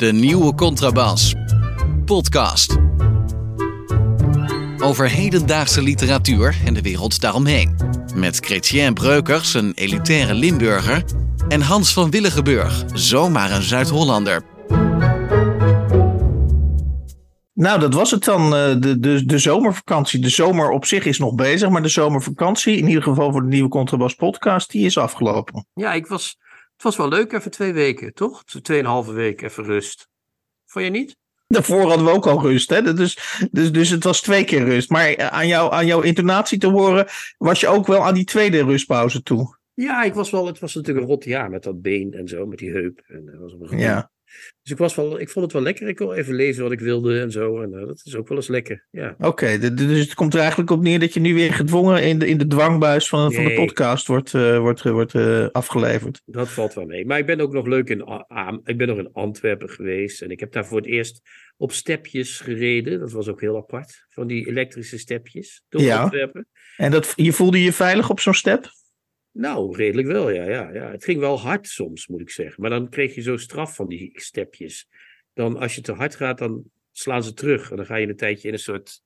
De nieuwe contrabas. Podcast. Over hedendaagse literatuur en de wereld daaromheen. Met Chrétien Breukers, een elitaire Limburger. En Hans van Willigenburg, zomaar een Zuid-Hollander. Nou, dat was het dan. eh, De, de, de zomervakantie. De zomer op zich is nog bezig, maar de zomervakantie, in ieder geval voor de nieuwe Contrabas podcast, die is afgelopen. Ja, ik was, het was wel leuk even twee weken, toch? Tweeënhalve week even rust. Vond je niet? Daarvoor hadden we ook al rust, hè? Dus, dus, dus het was twee keer rust. Maar eh, aan, jou, aan jouw intonatie te horen, was je ook wel aan die tweede rustpauze toe. Ja, ik was wel, het was natuurlijk een rot jaar met dat been en zo, met die heup. En, dat was op een gegeven Ja, Dus ik, was wel, ik vond het wel lekker. Ik wil even lezen wat ik wilde en zo. En eh, dat is ook wel eens lekker. Ja. oké. Dus het komt er eigenlijk op neer dat je nu weer gedwongen in de, in de dwangbuis van, van de podcast wordt, eh, wordt, wordt eh, afgeleverd. Dat valt wel mee. Maar ik ben ook nog leuk in, ik ben nog in Antwerpen geweest. En ik heb daar voor het eerst op stepjes gereden. Dat was ook heel apart. Van die elektrische stepjes door Ja. Antwerpen. En dat, je voelde je veilig op zo'n step? Nou, redelijk wel, ja, ja, ja. Het ging wel hard soms, moet ik zeggen. Maar dan kreeg je zo straf van die stepjes. Dan als je te hard gaat, dan slaan ze terug. En dan ga je een tijdje in een soort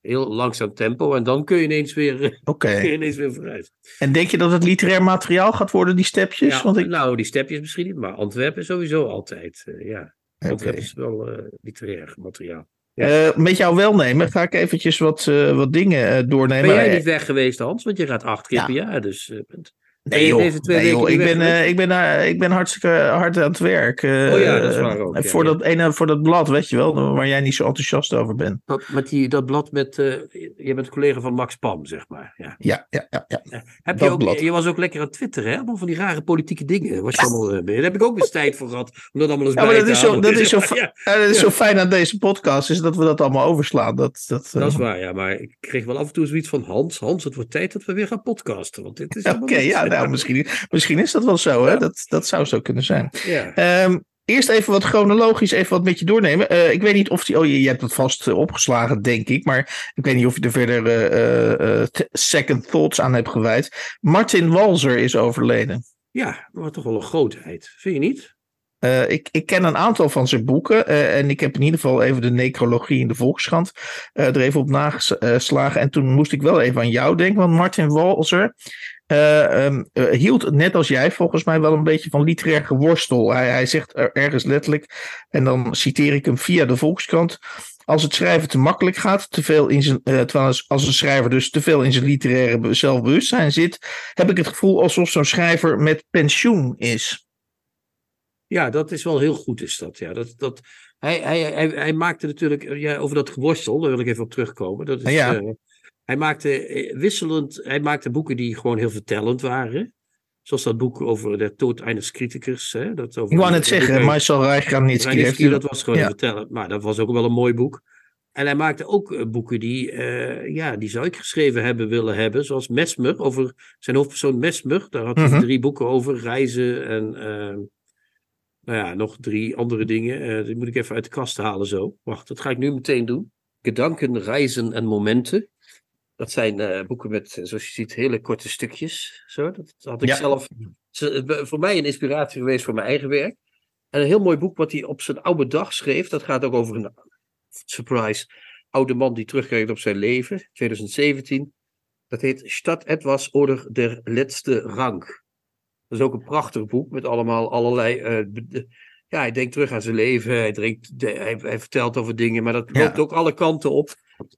heel langzaam tempo. En dan kun je ineens weer, Oké. kun je ineens weer vooruit. En denk je dat het literair materiaal gaat worden, die stepjes? Ja, Want ik, Nou, die stepjes misschien niet, maar Antwerpen sowieso altijd. eh, ja, Oké. Antwerpen is wel eh, literair materiaal. Eh, met jouw welnemen ga ik eventjes wat, eh, wat dingen eh, doornemen. Ben jij niet weg geweest, Hans? Want je gaat acht keer Ja. per jaar, dus... eh. Ben Nee joh, deze twee nee, weken joh. niet Ik, ben, eh, ik, ben, eh, ik ben hartstikke hard aan het werk. eh, Oh ja, dat is waar ook, eh, ja, voor, ja. Dat ene, voor dat blad, weet je wel, waar jij niet zo enthousiast over bent. Dat, met die, dat blad met... eh je bent collega van Max Pam, zeg maar. Ja. Ja, ja, ja. ja. Heb Dat je, ook, blad. je was ook lekker aan Twitter, hè? Allemaal van die rare politieke dingen. Was je allemaal eh. Daar heb ik ook eens tijd voor gehad. Om dat allemaal eens Ja, maar bij dat te is zo, houden. dat is zo, eh, dat is zo fijn aan deze podcast, is dat we dat allemaal overslaan. Dat, dat, eh, Dat is waar, ja. Maar ik kreeg wel af en toe zoiets van... Hans, Hans, het wordt tijd dat we weer gaan podcasten. Want dit is Oké, ja, nou, misschien, misschien is dat wel zo, hè? Dat, dat zou zo kunnen zijn. Ja. Ehm, eerst even wat chronologisch, even wat met je doornemen. Eh, ik weet niet of die. Oh, je, je hebt het vast eh, opgeslagen, denk ik. Maar ik weet niet of je er verder eh, second thoughts aan hebt gewijd. Martin Walzer is overleden. ja, maar toch wel een grootheid. Vind je niet? Ik, ik ken een aantal van zijn boeken. en ik heb in ieder geval even de necrologie in de Volkskrant er even op nageslagen. En toen moest ik wel even aan jou denken. Want Martin Walzer ehm, eh, hield, net als jij, volgens mij wel een beetje van literair geworstel. Hij, hij zegt er ergens letterlijk, en dan citeer ik hem via de Volkskrant. Als het schrijven te makkelijk gaat, te veel in zijn, eh, terwijl als, een schrijver dus te veel in zijn literaire be- zelfbewustzijn zit, heb ik het gevoel alsof zo'n schrijver met pensioen is. Ja, dat is wel heel goed, is dat. Ja, dat, dat, hij, hij, hij, hij maakte natuurlijk, eh, ja, over dat geworstel, daar wil ik even op terugkomen. Dat is, Ja. Hij maakte eh, wisselend, hij maakte boeken die gewoon heel vertellend waren. Zoals dat boek over de dood eines criticus. Hè, dat over Ik wou net zeggen, Marcel Reichranitzky dat was gewoon Ja. vertellen. Maar dat was ook wel een mooi boek. En hij maakte ook eh, boeken die, eh, ja, die zou ik geschreven hebben willen hebben. Zoals Mesmer, over zijn hoofdpersoon Mesmer. Daar had hij Mhm. drie boeken over. Reizen en eh, nou ja, nog drie andere dingen. Die moet ik even uit de kast halen zo. Wacht, dat ga ik nu meteen doen. Gedanken, reizen en momenten. Dat zijn eh, boeken met, eh, zoals je ziet, hele korte stukjes. Zo, dat had ik Ja. zelf. ze- eh, Voor mij een inspiratie geweest voor mijn eigen werk. En een heel mooi boek wat hij op zijn oude dag schreef. Dat gaat ook over een surprise oude man die terugkijkt op zijn leven. 2017. Dat heet Stad etwas oder der letzte Rang. Dat is ook een prachtig boek met allemaal allerlei. ja, hij denkt terug aan zijn leven. Hij, drinkt, hij, hij vertelt over dingen, maar dat Ja. loopt ook alle kanten op.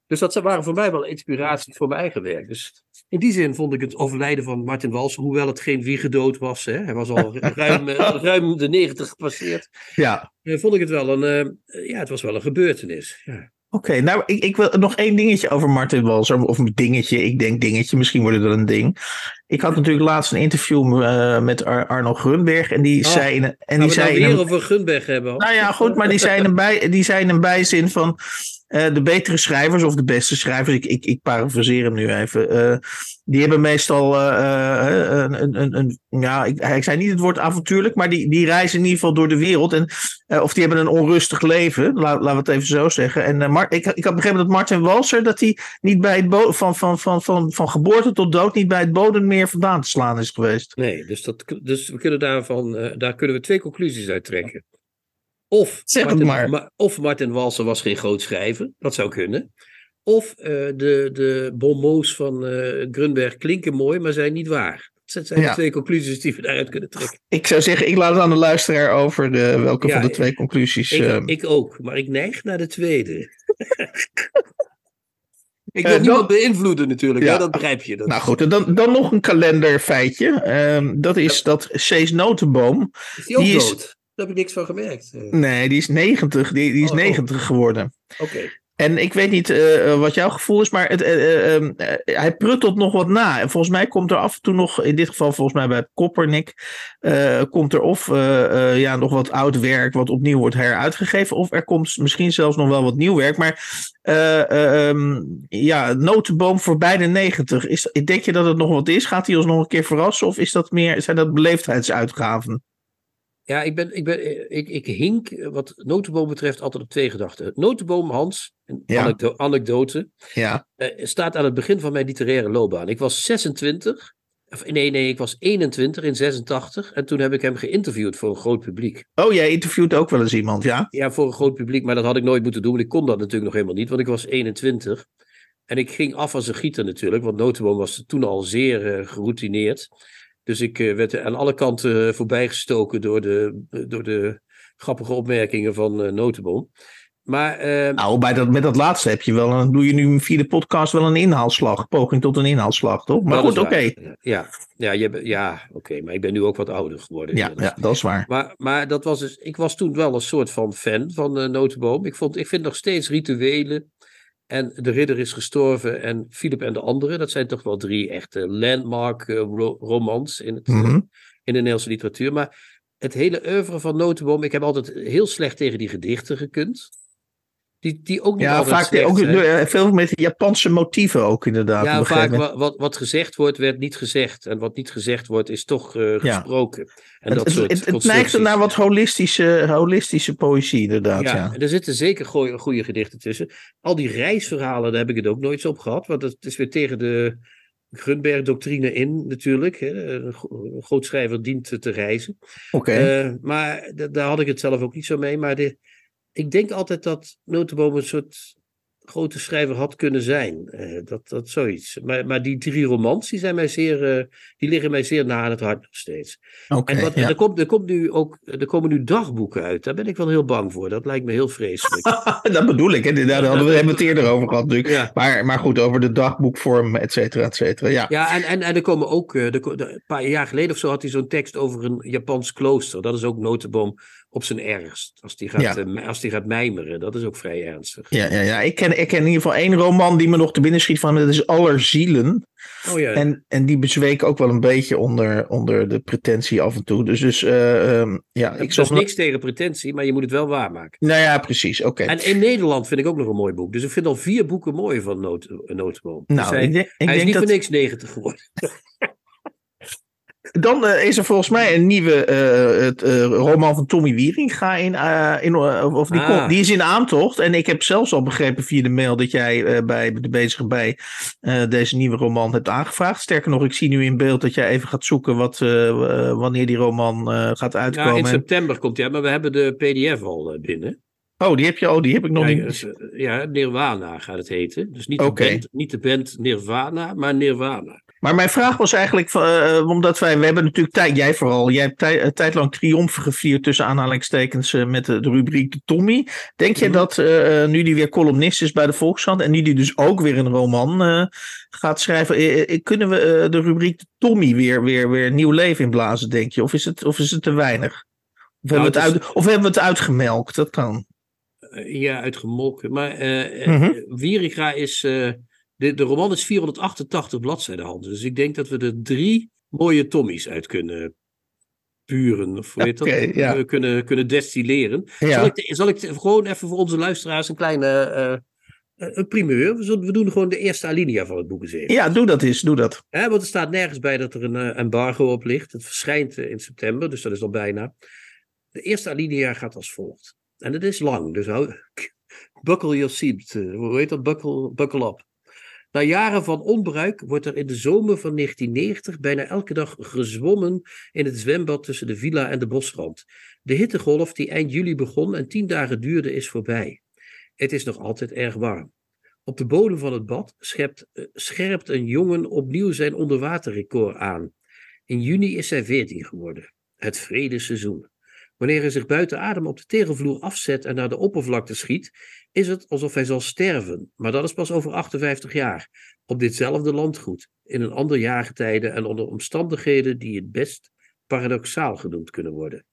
Dus dat waren voor mij wel inspiraties voor mijn eigen werk. Dus in die zin vond ik het overlijden van Martin Wals, hoewel het geen wiegedood was, hè, hij was al ruim, eh, ruim de 90 gepasseerd, Ja, eh, vond ik het wel een, eh, ja, het was wel een gebeurtenis. Ja. Oké, nou, ik, ik wil nog één dingetje over Martin Walser. Of een dingetje, ik denk dingetje, misschien wordt het wel een ding. Ik had natuurlijk laatst een interview met Ar- Arno Grunberg. En die Oh, zei. En die we zei nou weer over Gunberg hebben? Nou ja, goed, maar die zijn een, bij, die een bijzin van. Eh, de betere schrijvers of de beste schrijvers, ik, ik, ik parafraseer hem nu even. eh, die hebben meestal eh, een, een, een, een- ja, ik, ik zei niet het woord avontuurlijk, maar die, die reizen in ieder geval door de wereld. En, of die hebben een onrustig leven, la- laten we het even zo zeggen. En Mar- ik, ik had begrepen dat Martin Walser, dat hij niet bij het bo- van, van, van, van, van geboorte tot dood niet bij het bodemmeer vandaan te slaan is geweest. Nee, dus, dat, dus we kunnen daarvan, daar kunnen we twee conclusies uit trekken. Of, Zeg het Martin, maar. Ma- of Martin Walser was geen groot schrijver. Dat zou kunnen. Of eh, de, de bonmots van eh, Grunberg klinken mooi, maar zijn niet waar. Dat zijn Ja. de twee conclusies die we daaruit kunnen trekken. Ik zou zeggen, ik laat het aan de luisteraar over de, welke Ja, van de twee conclusies. Ik, eh, ik ook, maar ik neig naar de tweede. ik Eh, wil niemand dan- beïnvloeden natuurlijk, Ja. hè? dat begrijp je. Dat nou goed, dan, dan nog een kalenderfeitje. Ehm, dat is dat Cees Notenboom. is die ook die is- dood? Daar heb ik niks van gemerkt. Eh, Nee, die is 90. Die, die is Oh, oh. 90 geworden. Oké. En ik weet niet eh, eh, wat jouw gevoel is, maar het, eh, eh, ehm, eh, hij pruttelt nog wat na. En volgens mij komt er af en toe nog, in dit geval volgens mij bij Koppernik, komt er of ja, nog wat oud werk wat opnieuw wordt heruitgegeven, of er komt misschien zelfs nog wel wat nieuw werk. Maar eh, eh, ehm, ja, notenboom voorbij de 90. Is, denk je dat het nog wat is? Gaat hij ons nog een keer verrassen? Of is dat meer, zijn dat beleefdheidsuitgaven? Ja, ik, ben, ik, ben, eh, ik, ik hink eh, wat notenboom betreft altijd op twee gedachten. Notenboom, Hans, een Ja. anekdo- anekdote, Ja, eh, staat aan het begin van mijn literaire loopbaan. Ik was 26, of nee, nee, ik was 21 in 86 en toen heb ik hem geïnterviewd voor een groot publiek. Oh, jij interviewt ook wel eens iemand, ja? Ja, voor een groot publiek, maar dat had ik nooit moeten doen, want ik kon dat natuurlijk nog helemaal niet, want ik was 21. En ik ging af als een gieter natuurlijk, want Notenboom was toen al zeer eh, geroutineerd. Dus ik eh, werd aan alle kanten eh, voorbijgestoken door de, door de grappige opmerkingen van eh Notenboom. Maar Nou, bij dat, met dat laatste heb je wel een, doe je nu via de podcast wel een inhaalslag. Poging tot een inhaalslag, toch? Maar goed, oké. Ja, ja, je, ja oké, maar ik ben nu ook wat ouder geworden. Ja, ja, dat is waar. Maar, maar dat was dus, ik was toen wel een soort van fan van Notenboom. Ik, vond, ik vind nog steeds rituelen. En De Ridder is gestorven en Philip en de Anderen. Dat zijn toch wel drie echte landmark eh, ro- romans in, het, eh, Mhm. in de Nederlandse literatuur. Maar het hele oeuvre van Notenboom, ik heb altijd heel slecht tegen die gedichten gekund. Die, die ook niet Ja, vaak slecht ook veel met Japanse motieven ook inderdaad. Ja, vaak wat, wat gezegd wordt, werd niet gezegd. En wat niet gezegd wordt, is toch eh, Ja. gesproken. En Het, dat het, soort het, het neigt naar wat holistische, holistische poëzie inderdaad. Ja, Ja, er zitten zeker goeie, goede gedichten tussen. Al die reisverhalen, daar heb ik het ook nooit zo op gehad. Want het is weer tegen de Grunberg-doctrine in, natuurlijk. Hè. Een gro- een groot schrijver dient te reizen. Oké. Eh, maar da- daar had ik het zelf ook niet zo mee. Maar de, ik denk altijd dat Notenboom een soort grote schrijver had kunnen zijn. Eh, dat, dat zoiets. Maar, maar die drie romans, die, zijn mij zeer, eh, die liggen mij zeer na aan het hart nog steeds. Oké, En wat, ja. er, komt, er, komt nu ook, er komen nu dagboeken uit. Daar ben ik wel heel bang voor. Dat lijkt me heel vreselijk. dat bedoel ik. Hè. Daar hadden we het eerder over gehad natuurlijk. Ja. Maar, maar goed, over de dagboekvorm, et cetera, et cetera. Ja. Ja, en, en, en er komen ook, eh, de- een paar jaar geleden of zo had hij zo'n tekst over een Japans klooster. Dat is ook notenboom op zijn ergst. Als die gaat, Ja. eh, als die gaat mijmeren, dat is ook vrij ernstig. Ja, ja, ja. Ik, ken, ik ken in ieder geval één roman die me nog te binnen schiet van. Dat is Allerzielen. Oh ja, En, en die bezweek ook wel een beetje onder, onder de pretentie af en toe. Dus, dus eh, ehm, ja, ik is niks tegen pretentie, maar je moet het wel waarmaken. Nou ja, precies. Oké. En in Nederland vind ik ook nog een mooi boek. Dus ik vind al vier boeken mooi van Noot, eh, Notenboom. Nou, dus hij, ik denk, ik hij is niet dat... voor niks 90 geworden. Dan eh, is er volgens mij een nieuwe eh, het, eh, roman van Tommy Wieringa in, in of die, Ah. komt- die is in aantocht. En ik heb zelfs al begrepen via de mail dat jij bij de bezige bij deze nieuwe roman hebt aangevraagd. Sterker nog, ik zie nu in beeld dat jij even gaat zoeken wat, wanneer die roman gaat Ja, uitkomen. in september komt hij maar we hebben de PDF al binnen. Oh, die heb je, oh, die heb ik nog niet. ja, Nirvana gaat het heten. Dus niet, de band, niet de band Nirvana, maar Nirvana. Maar mijn vraag was eigenlijk, eh, omdat wij, we hebben natuurlijk tijd, jij vooral, jij hebt tij- een tijd lang triomfen gevierd tussen aanhalingstekens eh, met de, de rubriek de Tommy. Denk je Mhm. dat eh, nu die weer columnist is bij de Volkskrant en nu die dus ook weer een roman gaat schrijven, kunnen we de rubriek de Tommy weer, weer, weer nieuw leven inblazen, denk je? Of is het, of is het te weinig? Of, hebben, we het uit, of hebben we het uitgemelkt? Dat kan. Ja, uitgemolken. Maar eh, Wieringa is... eh, de, de roman is 488 bladzijden, Hans. Dus ik denk dat we er drie mooie Tommies uit kunnen puren. Of hoe heet dat? Ja. We kunnen, kunnen destilleren. Ja. Zal, ik, zal ik gewoon even voor onze luisteraars een kleine... eh, eh, een primeur. We, zullen, we doen gewoon de eerste alinea van het boek eens even. ja, doe dat eens, doe dat. Want er staat nergens bij dat er een eh, embargo op ligt. Het verschijnt eh, in september, dus dat is al bijna. De eerste alinea gaat als volgt. En het is lang, dus hou, buckle your seat. eh, hoe heet dat? Buckle, buckle up. Na jaren van onbruik wordt er in de zomer van 1990 bijna elke dag gezwommen in het zwembad tussen de villa en de bosrand. De hittegolf die eind juli begon en tien dagen duurde is voorbij. Het is nog altijd erg warm. Op de bodem van het bad schept, eh, scherpt een jongen opnieuw zijn onderwaterrecord aan. In juni is hij 14 geworden. Het vredeseizoen. Wanneer hij zich buiten adem op de tegelvloer afzet en naar de oppervlakte schiet, is het alsof hij zal sterven. Maar dat is pas over 58 jaar. Op ditzelfde landgoed, in een ander jaargetijde en onder omstandigheden die het best paradoxaal genoemd kunnen worden.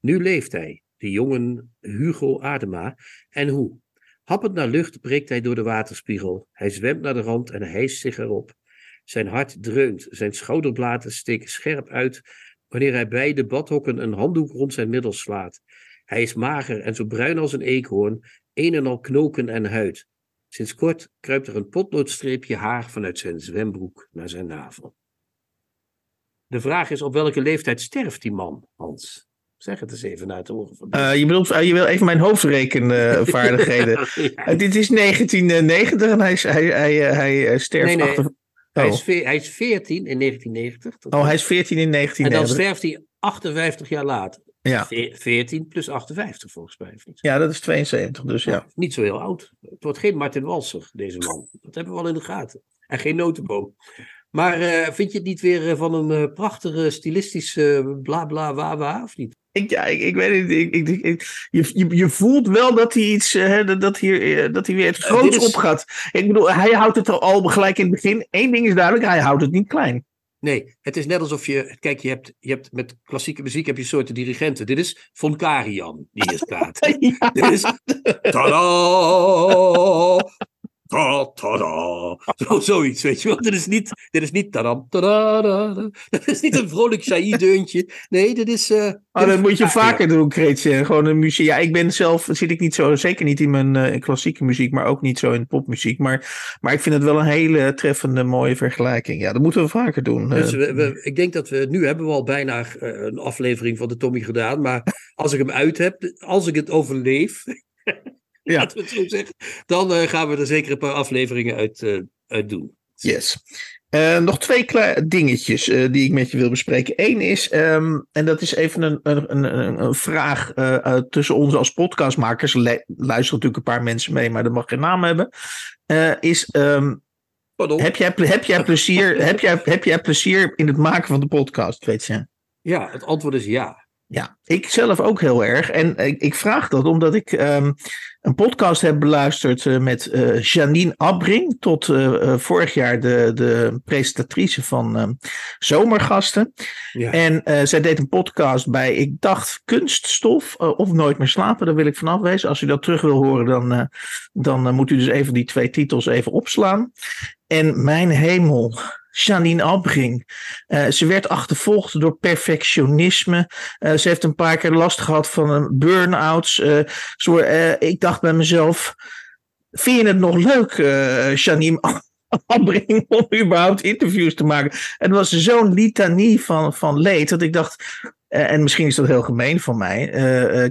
Nu leeft hij, de jongen Hugo Adema, en hoe? Happend naar lucht breekt hij door de waterspiegel. Hij zwemt naar de rand en hijst zich erop. Zijn hart dreunt, zijn schouderbladen steken scherp uit wanneer hij bij de badhokken een handdoek rond zijn middel slaat. Hij is mager en zo bruin als een eekhoorn, een en al knoken en huid. Sinds kort kruipt er een potloodstreepje haar vanuit zijn zwembroek naar zijn navel. De vraag is op welke leeftijd sterft die man, Hans? Zeg het eens even uit de oren van. Uh, je, bedoelt, uh, je wil even mijn hoofdrekenvaardigheden. ja. uh, dit is 1990 en hij, hij, hij, hij sterft Nee, nee. achter... Hij, Oh. is ve- hij is 14 in 1990. Dat oh, hij is 14 in en dan 1990. sterft hij 58 jaar later. Ja. Ve- 14 plus 58 volgens mij. Of niet? ja, dat is 72, dus ja. Niet zo heel oud. Het wordt geen Martin Walser, deze man. Dat hebben we al in de gaten. En geen notenboom. Maar eh, vind je het niet weer eh, van een eh, prachtige stilistische bla bla wa wa, of niet? Ik, ja, ik, ik weet het. Ik, ik, ik- je, je, je voelt wel dat hij iets, eh, hè, dat, hier, eh, dat hij weer het groots dit is- opgaat. Ik bedoel, hij houdt het al, al gelijk in het begin. Eén ding is duidelijk, hij houdt het niet klein. Nee, het is net alsof je. Kijk, je hebt, je hebt met klassieke muziek heb je soorten dirigenten. Dit is Von Karajan die hier staat. Ja. Dit is. Tada! Ta, tada. Zo, zoiets, weet je wel. Dit is niet, dit is niet tadam, tada, da, da. Dat is niet een vrolijk Saïd-deuntje. Nee, dit is... eh, Oh, dit dat moet je vaker doen, Kreetje. Gewoon een muziek. Ja, ik ben zelf, zit ik niet zo, zeker niet in mijn eh, klassieke muziek, maar ook niet zo in popmuziek. Maar, maar ik vind het wel een hele treffende, mooie vergelijking. Ja, dat moeten we vaker doen. Dus Eh, we, we- ik denk dat we, nu hebben we al bijna een aflevering van de Tommy gedaan. Maar als ik hem uit heb, als ik het overleef, Ja. dan eh, gaan we er zeker een paar afleveringen uit, eh, uit doen. Yes. Eh, nog twee dingetjes die ik met je wil bespreken. Eén is, ehm, en dat is even een, een, een, een vraag tussen ons als podcastmakers. Luisteren natuurlijk een paar mensen mee, maar dat mag geen naam hebben. Is, Pardon? heb, jij, heb, jij plezier, heb, jij, heb jij plezier in het maken van de podcast, weet je? Ja, het antwoord is ja. Ja, ik zelf ook heel erg. En ik, ik vraag dat omdat ik ehm, een podcast heb beluisterd eh, met eh, Janine Abbring. Tot eh, eh, vorig jaar de, de presentatrice van ehm, Zomergasten. ja. En eh, zij deed een podcast bij, ik dacht, Kunststof eh, of Nooit meer slapen. Daar wil ik vanaf wezen. Als u dat terug wil horen, dan, eh, dan eh, moet u dus even die twee titels even opslaan. En mijn hemel, Janine Abbring. Eh, ze werd achtervolgd door perfectionisme. Eh, ze heeft een paar keer last gehad van een burn-outs. Eh, ik dacht bij mezelf, vind je het nog leuk, Janine Abbring, om überhaupt interviews te maken? Het was zo'n litanie van, van leed dat ik dacht... en misschien is dat heel gemeen van mij.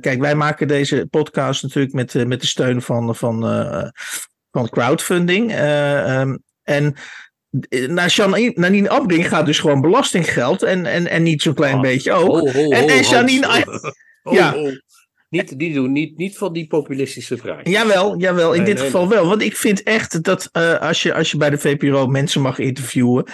Kijk, wij maken deze podcast natuurlijk met, met de steun van, van, van crowdfunding. Eh, ehm, en naar Janine, Janine Abding gaat dus gewoon belastinggeld en, en, en niet zo'n klein Ah. beetje ook. En- en. Janine- Ja. Niet, niet doen, niet, niet van die populistische vraag. Jawel, jawel, in Nee, dit nee, geval wel. Want ik vind echt dat eh, als, je, als je bij de VPRO mensen mag interviewen.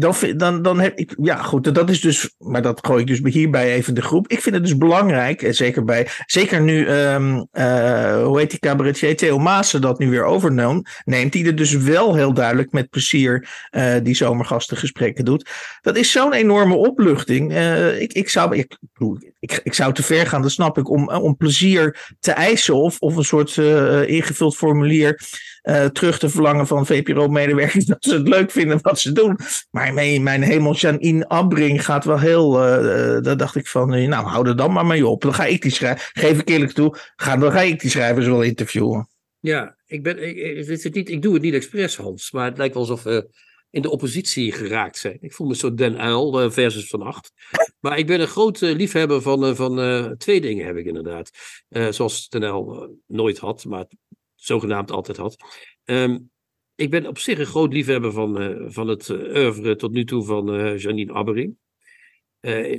Dan, dan, dan heb ik. Ja, goed, dat is dus. Maar dat gooi ik dus hierbij even de groep. Ik vind het dus belangrijk. En zeker, bij, zeker nu. eh, hoe heet die cabaretier? Theo Maassen dat nu weer overneemt. Neemt die er dus wel heel duidelijk met plezier. eh, die zomergastengesprekken doet. Dat is zo'n enorme opluchting. Eh, ik, ik, zou, ik, ik, ik zou te ver gaan, dat snap ik. Om, om plezier te eisen. Of, of een soort ingevuld formulier eh, terug te verlangen van VPRO-medewerkers dat ze het leuk vinden wat ze doen. Maar mijn, mijn hemel, Janine Abbring gaat wel heel. eh, daar dacht ik van, nou, hou er dan maar mee op. Dan ga ik die schrijven. Geef ik eerlijk toe, ga, dan ga ik die schrijvers wel interviewen. Ja, ik, ben, ik, ik, doe het niet expres, Hans. Maar het lijkt wel alsof we in de oppositie geraakt zijn. Ik voel me zo Den Uil versus Van Acht. Maar ik ben een groot liefhebber van, van twee dingen heb ik inderdaad. Eh, zoals Den Uil nooit had, maar zogenaamd altijd had. Ehm, ik ben op zich een groot liefhebber van, eh, van het uh, oeuvre tot nu toe van Janine Abbering.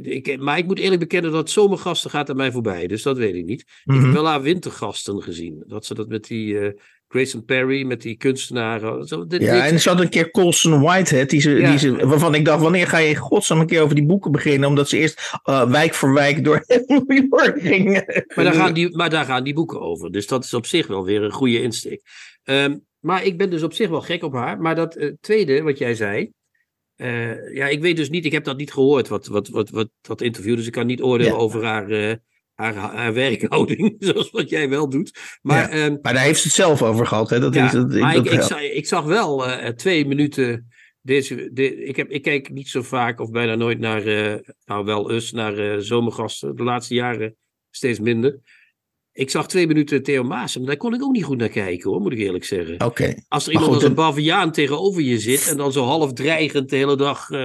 ik, maar ik moet eerlijk bekennen dat zomergasten gaat aan mij voorbij, dus dat weet ik niet. Ik heb Mhm. wel haar wintergasten gezien. Dat ze dat met die Grayson Perry, met die kunstenaren. Zo, dit, Ja, dit- en er zat een keer Colson Whitehead, die ze, Ja. die ze, waarvan ik dacht, wanneer ga je in godsnaam een keer over die boeken beginnen? Omdat ze eerst eh, wijk voor wijk door New York gingen. Maar daar, gaan die, maar daar gaan die boeken over. Dus dat is op zich wel weer een goede insteek. Ehm, maar ik ben dus op zich wel gek op haar. Maar dat eh, tweede, wat jij zei. eh, ja, ik weet dus niet, ik heb dat niet gehoord, wat, wat, wat, wat, dat interview. Dus ik kan niet oordelen Ja. over haar, eh, haar, haar werkhouding, zoals wat jij wel doet. Maar, Ja. ehm, Maar daar heeft ze het zelf over gehad. Hè? Dat ja, is, dat, ik, ik, zag, ik zag wel eh, twee minuten. Deze, de, ik, heb, ik kijk niet zo vaak of bijna nooit naar, eh, nou wel eens, naar eh, zomergasten. De laatste jaren steeds minder. Ik zag twee minuten Theo Maas, maar daar kon ik ook niet goed naar kijken hoor, moet ik eerlijk zeggen. Oké. Als er iemand goed, als een baviaan tegenover je zit en dan zo half dreigend de hele dag eh,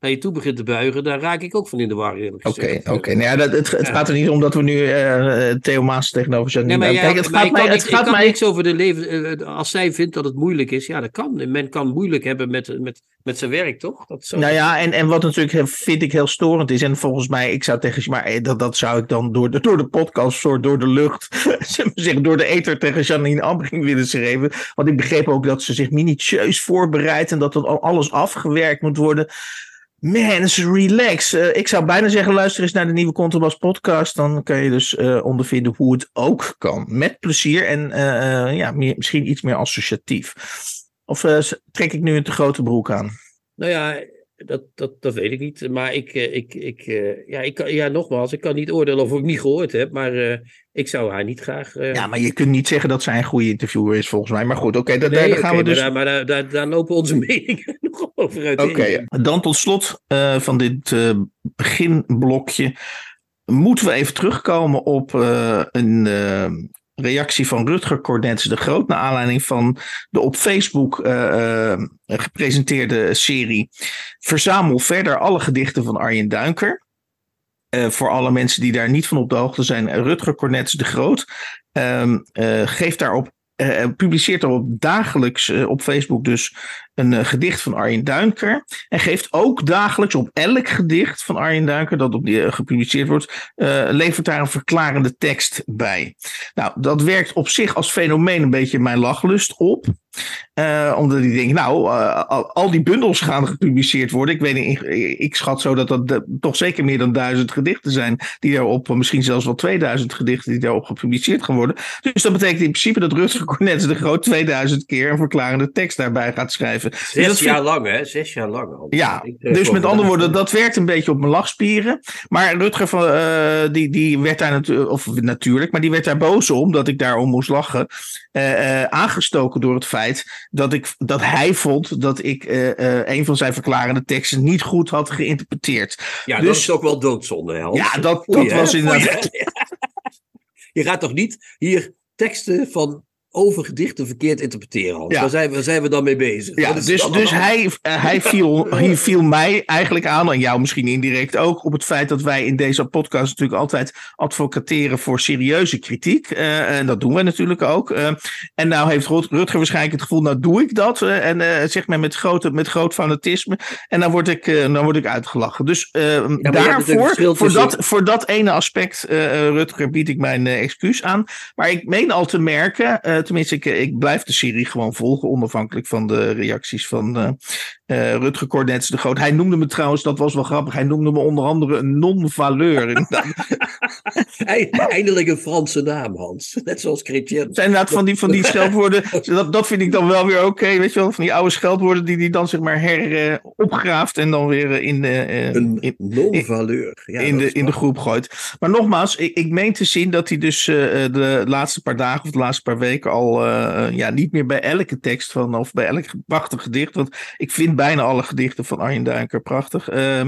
naar je toe begint te buigen, daar raak ik ook van in de war eerlijk Oké, gezegd. oké. Nou ja, het, het Ja. gaat er niet om dat we nu eh, Theo Maas tegenover Janine Nee, maar, Kijk, het maar gaat ik kan, mij... Het ik gaat kan mij niks over de leven. eh, als zij vindt dat het moeilijk is, ja, dat kan. Men kan moeilijk hebben met, met, met zijn werk, toch? Dat zou- Nou ja, en, en wat natuurlijk vind ik heel storend is, en volgens mij, ik zou tegen maar eh, dat, dat zou ik dan door de, door de podcast, soort door de lucht, zeg maar zeggen, door de ether tegen Janine Abbring willen schrijven. Want ik begreep ook dat ze zich minutieus voorbereidt en dat dan al alles afgewerkt moet worden. Mensen, relax. Eh, ik zou bijna zeggen, luister eens naar de nieuwe Contrabas podcast. Dan kan je dus eh, ondervinden hoe het ook kan. Met plezier en ja, meer, misschien iets meer associatief. Of eh, trek ik nu een te grote broek aan? Nou ja, dat, dat, dat weet ik niet. Maar ik, eh, ik, ik, eh, ja, ik kan, ja, nogmaals, ik kan niet oordelen of ik niet gehoord heb. Maar ik zou haar niet graag. Ja, maar je kunt niet zeggen dat zij een goede interviewer is, volgens mij. Maar goed, oké, daar, nee, daar gaan we dus. Maar, daar, maar daar, daar, daar lopen onze meningen nog over uit. Oké, dan tot slot van dit beginblokje. Moeten we even terugkomen op een reactie van Rutger Cornets de Groot. Naar aanleiding van de op Facebook eh, eh, gepresenteerde serie. Verzamel verder alle gedichten van Arjen Duinker. Eh, voor alle mensen die daar niet van op de hoogte zijn, Rutger Cornets de Groot ehm, eh, geeft daarop, eh, publiceert daarop dagelijks op Facebook dus een eh, gedicht van Arjen Duinker. En geeft ook dagelijks op elk gedicht van Arjen Duinker dat op die, eh, gepubliceerd wordt, eh, levert daar een verklarende tekst bij. Nou, dat werkt op zich als fenomeen een beetje mijn lachlust op. Omdat ik denk, nou, al, die bundels gaan gepubliceerd worden. Ik weet niet, ik, schat zo dat dat toch zeker meer dan duizend gedichten zijn. Die daarop, misschien zelfs wel 2000 gedichten die daarop gepubliceerd gaan worden. Dus dat betekent in principe dat Rutger Cornets de Groot 2000 keer een verklarende tekst daarbij gaat schrijven. Dus dat Zes vind- jaar lang, hè? Zes jaar lang al. ja, Ik, eh, dus met andere woorden, dat werkt een beetje op mijn lachspieren. Maar Rutger van, eh, die, die werd daar natuurlijk, of natuurlijk, maar die werd daar boos om dat ik daarom moest lachen. Eh, aangestoken door het feit dat, ik, dat hij vond dat ik een van zijn verklarende teksten niet goed had geïnterpreteerd. Ja, Dus- dat is ook wel doodzonde, Hans. Ja, dat, dat hè? was inderdaad. hè? Je gaat toch niet hier teksten van over gedichten verkeerd interpreteren, Hans? Ja. Waar, zijn, waar zijn we dan mee bezig? Ja, dus, dus hij, eh, hij, viel, hij viel mij eigenlijk aan, en jou misschien indirect ook, op het feit dat wij in deze podcast natuurlijk altijd advocateren voor serieuze kritiek. Eh, en dat doen wij natuurlijk ook. Eh, en nou heeft Rut- Rutger waarschijnlijk het gevoel, nou doe ik dat. en zeg maar met, grote, met groot fanatisme. En dan word ik, dan word ik uitgelachen. Dus daarvoor, voor tussen- dat, voor dat ene aspect, Rutger, bied ik mijn excuus aan. Maar ik meen al te merken, tenminste, ik, ik blijf de serie gewoon volgen, onafhankelijk van de reacties van eh, Rutger Cornets de Groot. Hij noemde me trouwens, dat was wel grappig, hij noemde me onder andere een non-valeur. Eindelijk een Franse naam, Hans. Net zoals Chrétien. Zijn inderdaad van die, van die scheldwoorden, dat, dat vind ik dan wel weer oké, weet je wel, van die oude scheldwoorden die hij dan zeg maar her eh, opgraaft en dan weer eh, in, in, non-valeur. Ja, in, de, in de groep gooit. Maar nogmaals, ik, ik meen te zien dat hij dus de laatste paar dagen of de laatste paar weken al ja, niet meer bij elke tekst van of bij elk prachtig gedicht, want ik vind bijna alle gedichten van Arjen Duinker prachtig, eh,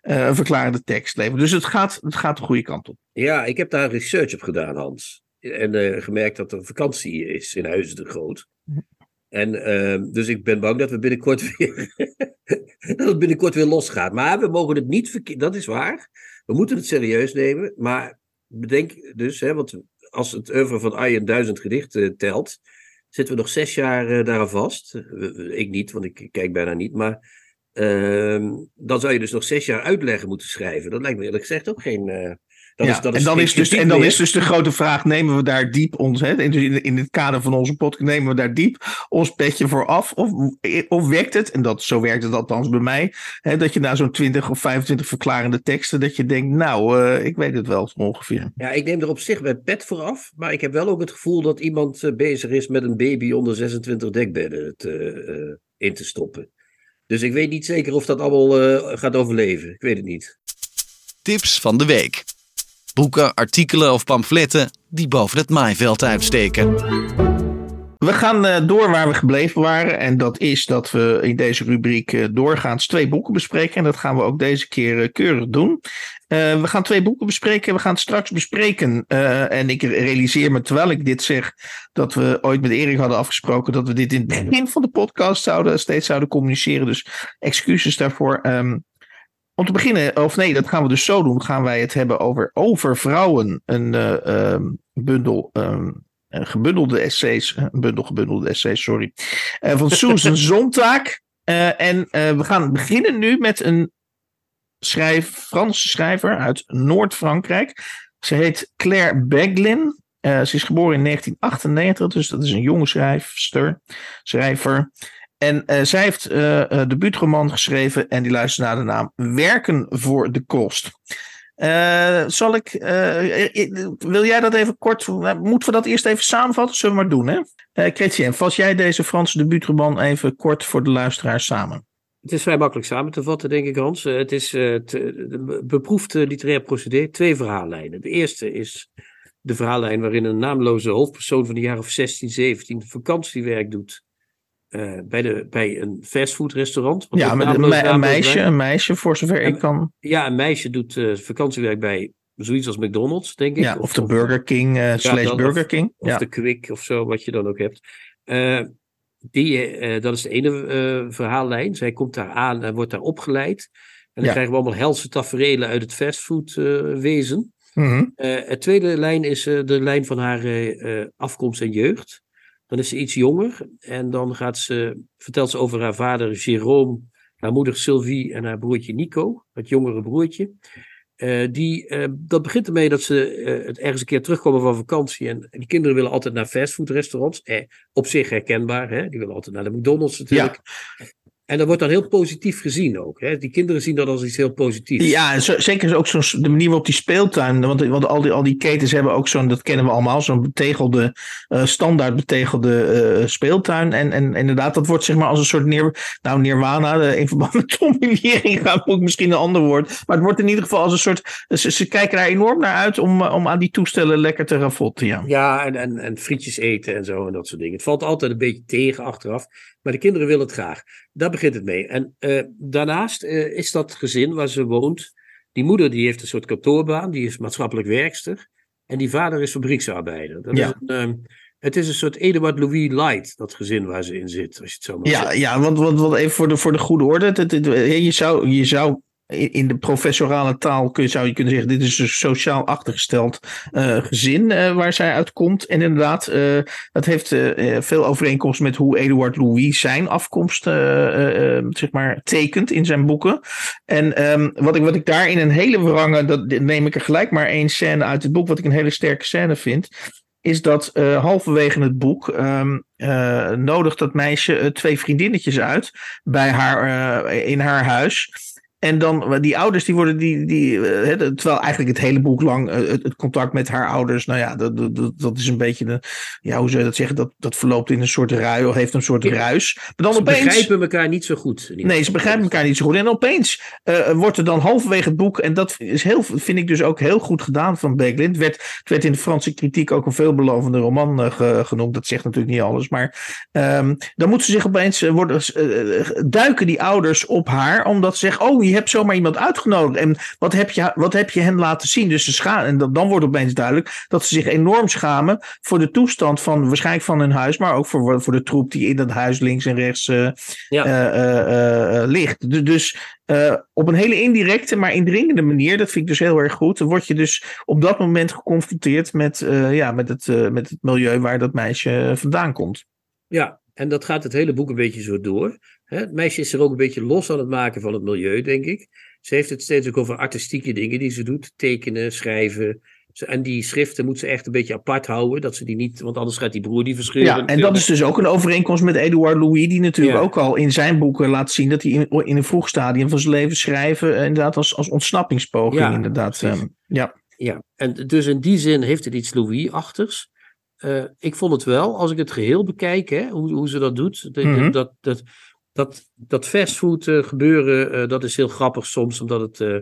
een verklarende tekst leveren. Dus het gaat, het gaat de goede kant op. Ja, ik heb daar research op gedaan, Hans. En eh, gemerkt dat er vakantie is in Huizen de Groot. En ehm, dus ik ben bang dat we binnenkort weer, dat het binnenkort weer losgaat. Maar we mogen het niet verkeerd, dat is waar. We moeten het serieus nemen. Maar bedenk dus, hè, want als het oeuvre van Arjen duizend gedichten telt, zitten we nog zes jaar uh, daaraan vast. ik niet, want ik kijk bijna niet. Maar ehm, dan zou je dus nog zes jaar uitleggen moeten schrijven. Dat lijkt me eerlijk gezegd ook geen ja, en dan, is, dus, en dan is dus de grote vraag: nemen we daar diep ons, hè, in, in het kader van onze podcast, nemen we daar diep ons petje voor af? Of, of werkt het, en dat, zo werkt het althans bij mij, hè, dat je na zo'n 20 of 25 verklarende teksten, dat je denkt: nou, uh, ik weet het wel ongeveer. Ja, ik neem er op zich bij pet voor af, maar ik heb wel ook het gevoel dat iemand uh, bezig is met een baby onder 26 dekbedden te, uh, in te stoppen. Dus ik weet niet zeker of dat allemaal gaat overleven. Ik weet het niet. Tips van de week. Boeken, artikelen of pamfletten die boven het maaiveld uitsteken. We gaan uh, door waar we gebleven waren. En dat is dat we in deze rubriek uh, doorgaans twee boeken bespreken. En dat gaan we ook deze keer uh, keurig doen. we gaan twee boeken bespreken. We gaan het straks bespreken. en ik realiseer me terwijl ik dit zeg. dat we ooit met Erik hadden afgesproken. dat we dit in het begin van de podcast zouden, steeds zouden communiceren. Dus excuses daarvoor. Um, om te beginnen, of nee, dat gaan we dus zo doen. Gaan wij het hebben over Over Vrouwen. Een uh, bundel um, gebundelde essays. Een bundel gebundelde essays, sorry. Uh, van Susan Zontaag. Uh, en we gaan beginnen nu met een schrijf, Franse schrijver uit Noord-Frankrijk. Ze heet Claire Beglin. ze is geboren in 1998, dus dat is een jonge schrijfster, schrijver. En uh, zij heeft uh, geschreven en die luistert naar de naam Werken voor de Kost. zal ik, wil jij dat even kort, moeten we dat eerst even samenvatten? Zullen we maar doen, hè? Chrétien, vat jij deze Franse debuutroman even kort voor de luisteraar samen? Het is vrij makkelijk samen te vatten, denk ik, Hans. Het is het beproefd literair procedé, twee verhaallijnen. De eerste is de verhaallijn waarin een naamloze hoofdpersoon van de jaren of 16, 17 vakantiewerk doet uh, bij, de, bij een fastfoodrestaurant. Ja, met een, een, meisje, een meisje, voor zover ik kan. Ja, een meisje doet uh, vakantiewerk bij zoiets als McDonald's, denk ik. Ja, of, de Burger King uh, slash Burger King. Of, de Quick of zo, wat je dan ook hebt. die, dat is de ene verhaallijn. Zij komt daar aan en wordt daar opgeleid. En dan krijgen we allemaal helse tafereelen uit het fastfoodwezen. Mm -hmm. het tweede lijn is de lijn van haar afkomst en jeugd. Dan is ze iets jonger en dan gaat ze, vertelt ze over haar vader Jérôme, haar moeder Sylvie en haar broertje Nico, het jongere broertje. Uh, die, uh, dat begint ermee dat ze uh, het ergens een keer terugkomen van vakantie. En, en die kinderen willen altijd naar fastfoodrestaurants. Eh, op zich herkenbaar, hè? die willen altijd naar de McDonald's natuurlijk. Ja. En dat wordt dan heel positief gezien ook. Hè? Die kinderen zien dat als iets heel positiefs. Ja, zo, zeker ook zo de manier waarop die speeltuin. Want, want al, die, al die ketens hebben ook zo'n, dat kennen we allemaal, zo'n betegelde, uh, standaard betegelde uh, speeltuin. En, en inderdaad, dat wordt zeg maar als een soort neer, nou, nirwana. In verband met Tommy gaat moet misschien een ander woord. Maar het wordt in ieder geval als een soort. Ze, ze kijken daar enorm naar uit om, om aan die toestellen lekker te ravotten. Ja, ja en, en, en frietjes eten en zo en dat soort dingen. Het valt altijd een beetje tegen achteraf. Maar de kinderen willen het graag. Daar begint het mee. En uh, daarnaast uh, is dat gezin waar ze woont. Die moeder die heeft een soort kantoorbaan, die is maatschappelijk werkster. En die vader is fabrieksarbeider. Dat ja. is een, um, het is een soort Eduard Louis Light, dat gezin waar ze in zit, als je het zo maar ja. Ja, want, want, want even voor de, voor de goede orde. Het, het, je, zou, je zou in de professorale taal kun, zou je kunnen zeggen: dit is een sociaal achtergesteld uh, gezin uh, waar zij uitkomt. En inderdaad, uh, dat heeft veel overeenkomst met hoe Eduard Louis zijn afkomst zeg maar, tekent in zijn boeken. En um, wat, ik, wat ik daar in een hele wrange, dat neem ik er gelijk maar één scène uit het boek, wat ik een hele sterke scène vind. Is dat halverwege het boek um, nodigt dat meisje twee vriendinnetjes uit bij haar, in haar huis. En dan, die ouders, die worden, die, die, uh, terwijl eigenlijk het hele boek lang uh, het, het, contact met haar ouders, nou ja, dat, dat, dat is een beetje, de, ja, hoe zou je dat zeggen, dat, dat verloopt in een soort rui, of heeft een soort ja. ruis. Maar dan ze opeens, begrijpen elkaar niet zo goed. Nee, ze begrijpen elkaar niet zo goed. En opeens uh, wordt er dan halverwege het boek, en dat is heel, vind ik dus ook heel goed gedaan van Beglin. Het werd, het werd in de Franse kritiek ook een veelbelovende roman ge, genoemd. Dat zegt natuurlijk niet alles, maar um, dan moeten ze zich opeens, worden, duiken die ouders op haar, omdat ze zeggen, oh, je hebt zomaar iemand uitgenodigd. En wat heb je, wat heb je hen laten zien? Dus ze scha en dan wordt opeens duidelijk dat ze zich enorm schamen voor de toestand van waarschijnlijk van hun huis, maar ook voor, voor de troep die in dat huis links en rechts uh, ja. uh, uh, ligt. Dus op een hele indirecte, maar indringende manier, dat vind ik dus heel erg goed. Dan word je dus op dat moment geconfronteerd met, ja, met, het, met het milieu waar dat meisje vandaan komt. Ja, en dat gaat het hele boek een beetje zo door. Het meisje is er ook een beetje los aan het maken van het milieu, denk ik. Ze heeft het steeds ook over artistieke dingen die ze doet. Tekenen, schrijven. En die schriften moet ze echt een beetje apart houden. Dat ze die niet, want anders gaat die broer die verscheuren. Ja, en dat is dus ook een overeenkomst met Edouard Louis, die natuurlijk Ja. ook al in zijn boeken laat zien dat hij in, in een vroeg stadium van zijn leven schrijven, eh, inderdaad als, als ontsnappingspoging, Ja, inderdaad. ehm, ja. Ja, en dus in die zin heeft het iets Louis-achtigs. Eh, ik vond het wel, als ik het geheel bekijk, hè, hoe, hoe ze dat doet. de- Mhm. dat, dat, dat, dat fastfood eh, gebeuren, eh, dat is heel grappig soms, omdat het. eh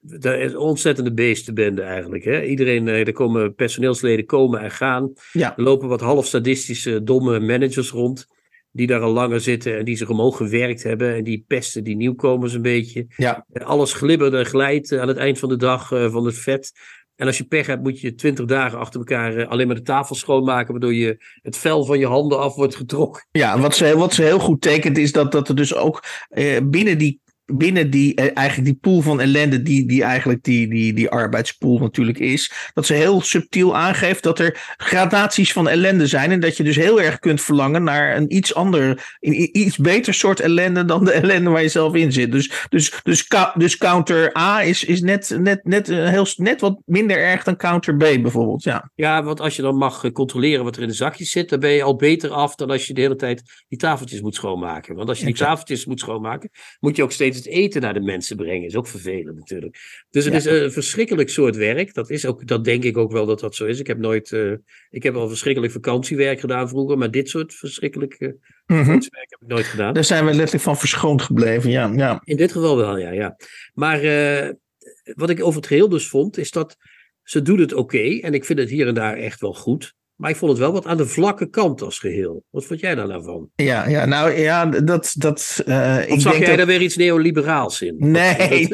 daar is een ontzettende beestenbende eigenlijk. Hè? Iedereen, er komen personeelsleden komen en gaan. Ja. Er lopen wat half sadistische, domme managers rond. Die daar al langer zitten en die zich omhoog gewerkt hebben. En die pesten die nieuwkomers een beetje. Ja. Alles glibbert en glijdt aan het eind van de dag van het vet. En als je pech hebt, moet je twintig dagen achter elkaar eh, alleen maar de tafel schoonmaken. Waardoor je het vel van je handen af wordt getrokken. Ja, wat ze, wat ze heel goed tekent is dat, dat er dus ook eh, binnen die binnen die, eh, eigenlijk die pool van ellende, die, die eigenlijk die, die, die arbeidspool natuurlijk is, dat ze heel subtiel aangeeft dat er gradaties van ellende zijn. En dat je dus heel erg kunt verlangen naar een iets ander, een iets beter soort ellende dan de ellende waar je zelf in zit. Dus, dus, dus, dus counter A is, is net, net, net, eh, heel, net wat minder erg dan counter B bijvoorbeeld. Ja, Ja, want als je dan mag eh, controleren wat er in de zakjes zit, dan ben je al beter af dan als je de hele tijd die tafeltjes moet schoonmaken. Want als je die tafeltjes moet schoonmaken, moet je ook steeds het eten naar de mensen brengen. Is ook vervelend natuurlijk. Dus het Ja. is een verschrikkelijk soort werk. Dat, is ook, dat denk ik ook wel dat dat zo is. Ik heb nooit, eh, ik heb al verschrikkelijk vakantiewerk gedaan vroeger, maar dit soort verschrikkelijk eh, Mhm. vakantiewerk heb ik nooit gedaan. daar zijn we letterlijk van verschoond gebleven. Ja, ja. In dit geval wel, ja. ja. Maar eh, wat ik over het geheel dus vond, is dat ze doet het oké. en ik vind het hier en daar echt wel goed. Maar ik vond het wel wat aan de vlakke kant als geheel. Wat vond jij daar nou van? Ja, ja, nou ja, dat. dat Of ik zag denk jij dat, daar weer iets neoliberaals in? Nee.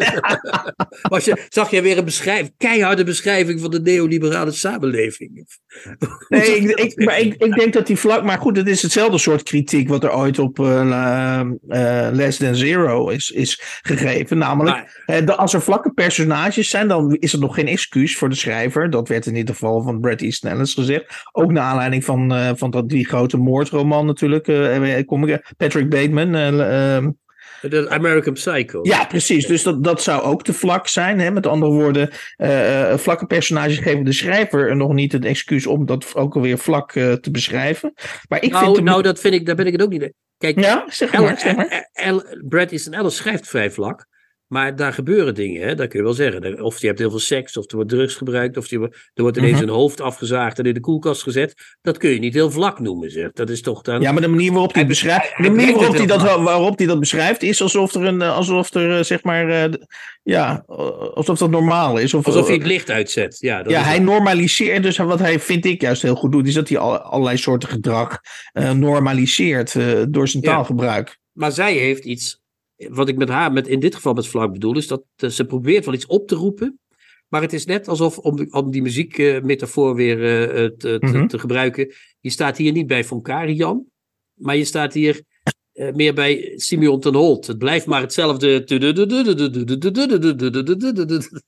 Was je, zag jij weer een beschrijf, keiharde beschrijving van de neoliberale samenleving? Nee, ik, ik, maar ik, ik denk dat die vlak. Maar goed, het is hetzelfde soort kritiek wat er ooit op eh, eh, Less Than Zero is, is gegeven. Namelijk, Maar- de- als er vlakke personages zijn, dan is het nog geen excuus voor de schrijver. Dat werd in ieder geval van Bret Easton Ellis gezegd. Ook naar aanleiding van, eh, van dat, die grote moordroman natuurlijk. kom ik, Patrick Bateman. eh, ehm, De American Psycho. Ja, precies. Dus dat, dat zou ook te vlak zijn. Hè? Met andere woorden, vlakke personages geven de schrijver nog niet het excuus om dat ook alweer vlak te beschrijven. Maar ik nou, vind. nou, dat vind ik, daar ben ik het ook niet mee. Kijk, ja, zeg El, maar. Zeg maar. El, El- Brad Easton Ellis schrijft vrij vlak. Maar daar gebeuren dingen, hè? dat kun je wel zeggen. Of je hebt heel veel seks, of er wordt drugs gebruikt, of je, er wordt ineens Mhm. een hoofd afgezaagd en in de koelkast gezet. Dat kun je niet heel vlak noemen, zeg. Dat is toch dan. Ja, maar de manier waarop hij beschrijft, de manier waarop hij, dat, waarop hij dat beschrijft, is alsof er een, eh, alsof er eh, zeg maar, eh, ja, alsof dat normaal is. Of, Alsof hij het licht uitzet. Ja, dat ja, is hij normaliseert. Dus wat hij, vind ik, juist heel goed doet, is dat hij al, allerlei soorten gedrag normaliseert door zijn Ja. taalgebruik. Maar zij heeft iets. Wat ik met haar met, in dit geval met vlak bedoel, is dat eh, ze probeert wel iets op te roepen. Maar het is net alsof, om, om die muziekmetafoor weer eh, eh, te, te, Mhm. te gebruiken. Je staat hier niet bij Von Karijan, maar je staat hier eh, meer bij Simeon ten Holt. Het blijft maar hetzelfde.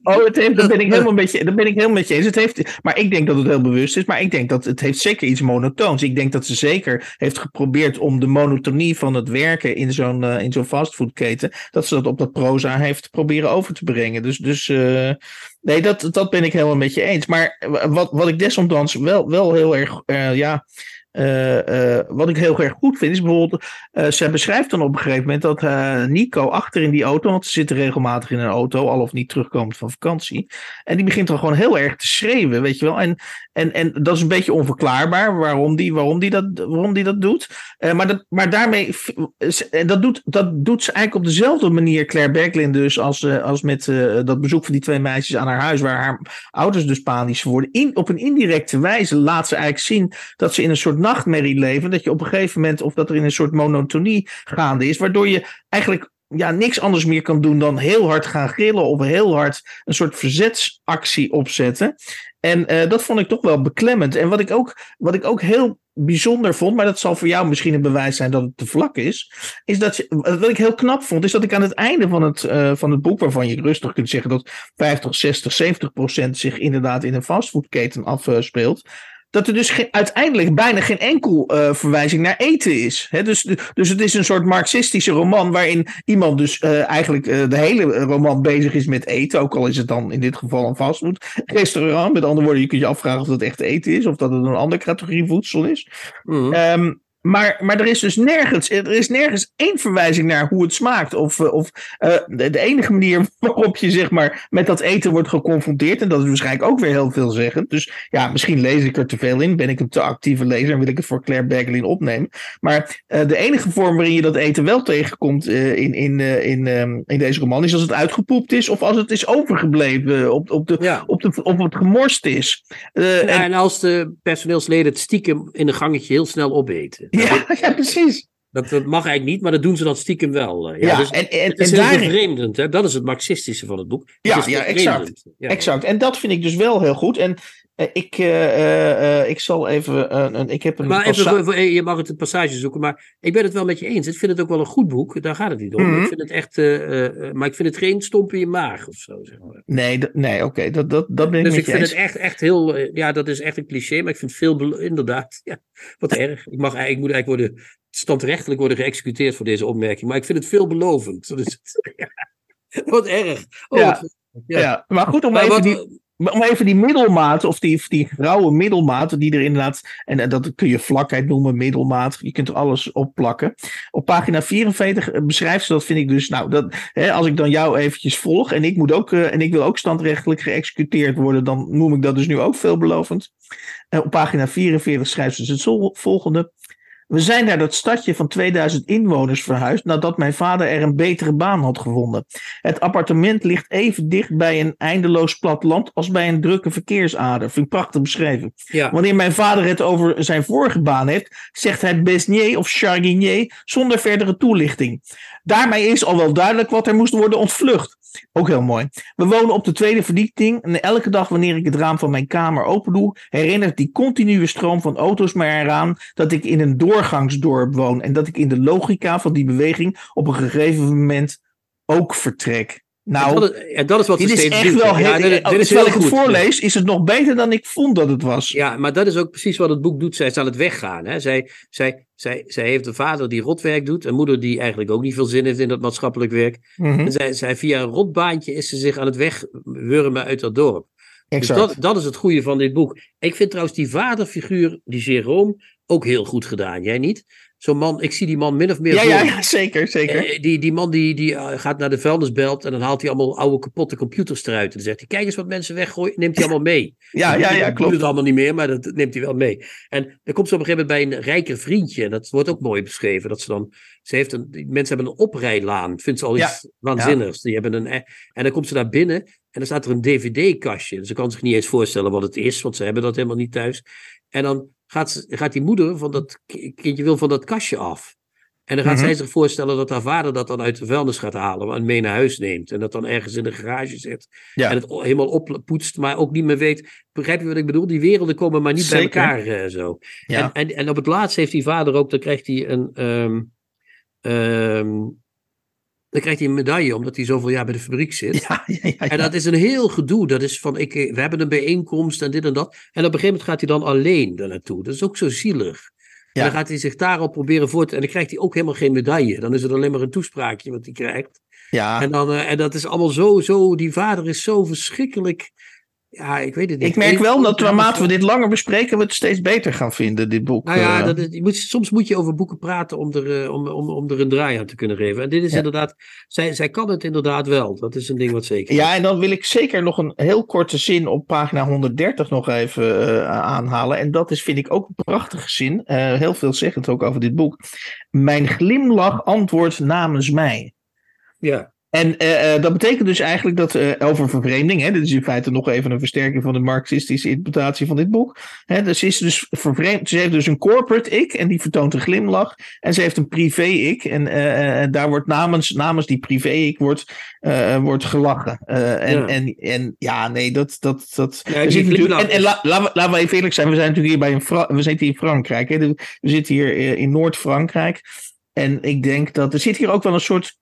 Oh, het heeft, dat ben ik helemaal met je, dat ben ik helemaal met je eens. Het heeft, maar ik denk dat het heel bewust is. Maar ik denk dat het heeft zeker iets monotoons. Ik denk dat ze zeker heeft geprobeerd om de monotonie van het werken in zo'n eh, in zo'n fastfoodketen, dat ze dat op dat proza heeft proberen over te brengen. Dus, dus eh, nee, dat, dat ben ik helemaal met je eens. Maar wat, wat ik desondanks wel, wel heel erg, eh, ja. Eh, eh, wat ik heel erg goed vind is bijvoorbeeld, eh, zij beschrijft dan op een gegeven moment dat Nico achter in die auto, want ze zitten regelmatig in een auto, al of niet terugkomend van vakantie. En die begint dan gewoon heel erg te schreeuwen, weet je wel. En, en, en dat is een beetje onverklaarbaar waarom die, waarom die, dat, waarom die dat doet. Maar, dat, maar daarmee, dat doet, dat doet ze eigenlijk op dezelfde manier, Claire Becklin dus, als, als met dat bezoek van die twee meisjes aan haar huis, waar haar ouders dus panisch worden. In, op een indirecte wijze laat ze eigenlijk zien dat ze in een soort nachtmerrie leven. Dat je op een gegeven moment, of dat er in een soort monotonie gaande is, waardoor je eigenlijk ja, niks anders meer kan doen dan heel hard gaan gillen of heel hard een soort verzetsactie opzetten. En eh, dat vond ik toch wel beklemmend. En wat ik, ook, wat ik ook heel bijzonder vond, maar dat zal voor jou misschien een bewijs zijn dat het te vlak is, is dat je, wat ik heel knap vond, is dat ik aan het einde van het, eh, van het boek, waarvan je rustig kunt zeggen dat 50, 60, 70 procent zich inderdaad in een fastfoodketen afspeelt, dat er dus geen, uiteindelijk bijna geen enkel uh, verwijzing naar eten is. He, dus, dus het is een soort marxistische roman waarin iemand dus uh, eigenlijk uh, de hele roman bezig is met eten. Ook al is het dan in dit geval een fastfood restaurant. Met andere woorden, je kunt je afvragen of dat echt eten is of dat het een andere categorie voedsel is. Mm. Um, maar, maar er is dus nergens, er is nergens één verwijzing naar hoe het smaakt. Of, eh, of uh, de, de, enige manier waarop je zeg maar, met dat eten wordt geconfronteerd. En dat is waarschijnlijk ook weer heel veelzeggend. Dus ja, misschien lees ik er te veel in. Ben ik een te actieve lezer en wil ik het voor Claire Bergelin opnemen. Maar uh, de enige vorm waarin je dat eten wel tegenkomt uh, in, in, in, um, in deze roman is als het uitgepoept is. Of als het is overgebleven. Op, op, de, ja. op, de, op het gemorst is. ja, en, en als de personeelsleden het stiekem in een gangetje heel snel opeten. Ja, ja precies. Dat, dat, mag eigenlijk niet, maar dat doen ze dan stiekem wel. Eh. Ja, ja dus en, en, het is en heel bevreemdend. Hè? Dat is het marxistische van het boek. ja, ja exact. Ja. exact. En dat vind ik dus wel heel goed. En ik, uh, ik zal even. een. ik heb een maar even, je mag het een passage zoeken, maar ik ben het wel met je eens. Ik vind het ook wel een goed boek, daar gaat het niet om. Mm -hmm. Ik vind het echt. maar ik vind het geen stomp in je maag of zo. Zeg maar. Nee, nee oké, dat, dat, dat ben ik dus met ik vind het echt, echt heel. ja, dat is echt een cliché, maar ik vind het veel. Inderdaad, ja, wat erg. Ik, mag, ik moet eigenlijk worden standrechtelijk worden geëxecuteerd voor deze opmerking. Maar ik vind het veelbelovend. Het. wat erg. Oh, ja. Wat, ja. ja. maar goed om maar even wat, die, om even die middelmaat, of die, die grauwe middelmaat, die er inderdaad, en, dat kun je vlakheid noemen, middelmaat, je kunt er alles op plakken. Op pagina 44 beschrijft ze dat, vind ik dus, nou, dat, hè, als ik dan jou eventjes volg, en ik, moet ook, uh, en ik wil ook standrechtelijk geëxecuteerd worden, dan noem ik dat dus nu ook veelbelovend. Uh, op pagina 44 schrijft ze het volgende. We zijn naar dat stadje van 2000 inwoners verhuisd nadat mijn vader er een betere baan had gevonden. Het appartement ligt even dicht bij een eindeloos plat land als bij een drukke verkeersader. Vind ik prachtig beschreven. Ja. Wanneer mijn vader het over zijn vorige baan heeft, zegt hij Besnier of Chardinier zonder verdere toelichting. Daarmee is al wel duidelijk wat er moest worden ontvlucht. Ook heel mooi. We wonen op de tweede verdieping en elke dag wanneer ik het raam van mijn kamer open doe, herinnert die continue stroom van auto's me eraan dat ik in een doorgangsdorp woon en dat ik in de logica van die beweging op een gegeven moment ook vertrek. Nou, en dat, is, en dat is wat dit is steeds echt wel heel, ja, dit, dit is terwijl ik het voorlees, is het nog beter dan ik vond dat het was. Ja, maar dat is ook precies wat het boek doet. Zij is aan het weggaan. Hè. Zij, zij, zij, zij heeft een vader die rotwerk doet. Een moeder die eigenlijk ook niet veel zin heeft in dat maatschappelijk werk. Mm -hmm. En zij, zij, via een rotbaantje is ze zich aan het wegwurmen uit dat dorp. Dus dat, dat is het goede van dit boek. Ik vind trouwens die vaderfiguur, die Jerome, ook heel goed gedaan. Jij niet? Zo'n man, ik zie die man min of meer. Ja, ja, ja, zeker, zeker. Eh, die, die man die, die uh, gaat naar de vuilnisbelt en dan haalt hij allemaal oude kapotte computers eruit. En dan zegt hij: Kijk eens wat mensen weggooien, neemt hij allemaal mee. ja, ja, ja, klopt. doet het allemaal niet meer, maar dat neemt hij wel mee. En dan komt ze op een gegeven moment bij een rijker vriendje. En dat wordt ook mooi beschreven. Dat ze dan. Ze heeft een, mensen hebben een oprijlaan. Vindt ze al iets waanzinnigs. Die hebben een, en dan komt ze daar binnen en dan staat er een DVD-kastje. Dus ze kan zich niet eens voorstellen wat het is, want ze hebben dat helemaal niet thuis. En dan gaat, gaat die moeder van dat kindje wil van dat kastje af. En dan gaat zij zich voorstellen dat haar vader dat dan uit de vuilnis gaat halen en mee naar huis neemt. En dat dan ergens in de garage zet. Ja. En het helemaal oppoetst, maar ook niet meer weet. Begrijp je wat ik bedoel? Die werelden komen maar niet Zeker. bij elkaar uh, zo. Ja. En, en, en, op het laatst heeft die vader ook, dan krijgt hij een. Um, um, dan krijgt hij een medaille omdat hij zoveel jaar bij de fabriek zit. Ja, ja, ja, en dat is een heel gedoe. Dat is van, ik, we hebben een bijeenkomst en dit en dat. En op een gegeven moment gaat hij dan alleen daar naartoe. Dat is ook zo zielig. En dan gaat hij zich daarop proberen voor te... En dan krijgt hij ook helemaal geen medaille. Dan is het alleen maar een toespraakje wat hij krijgt. Ja. En, dan, uh, en dat is allemaal zo, zo... Die vader is zo verschrikkelijk ja, ik weet het niet. Ik merk wel dat naarmate we dit langer bespreken, we het steeds beter gaan vinden, dit boek. Nou ja, dat is, je moet, soms moet je over boeken praten om er, eh, om, om, om er een draai aan te kunnen geven. En dit is ja. inderdaad, zij, zij kan het inderdaad wel. Dat is een ding wat zeker Ja, en dan wil ik zeker nog een heel korte zin op pagina 130 nog even uh, aanhalen. En dat is, vind ik, ook een prachtige zin. Uh, heel veel zeggend ook over dit boek. Mijn glimlach antwoordt namens mij. Ja. En uh, dat betekent dus eigenlijk dat uh, over vervreemding, hè, dit is in feite nog even een versterking van de marxistische interpretatie van dit boek. Hè, dus ze is dus vervreemd, ze heeft dus een corporate ik en die vertoont een glimlach. En ze heeft een privé ik en uh, daar wordt namens, namens die privé ik wordt, wordt gelachen. en, ja. En, en ja, nee, dat. dat, dat ja, en, en la, laten, we, even eerlijk zijn, we zijn natuurlijk hier bij een we zitten hier in Frankrijk. Hè, we zitten hier in Noord-Frankrijk. En ik denk dat er zit hier ook wel een soort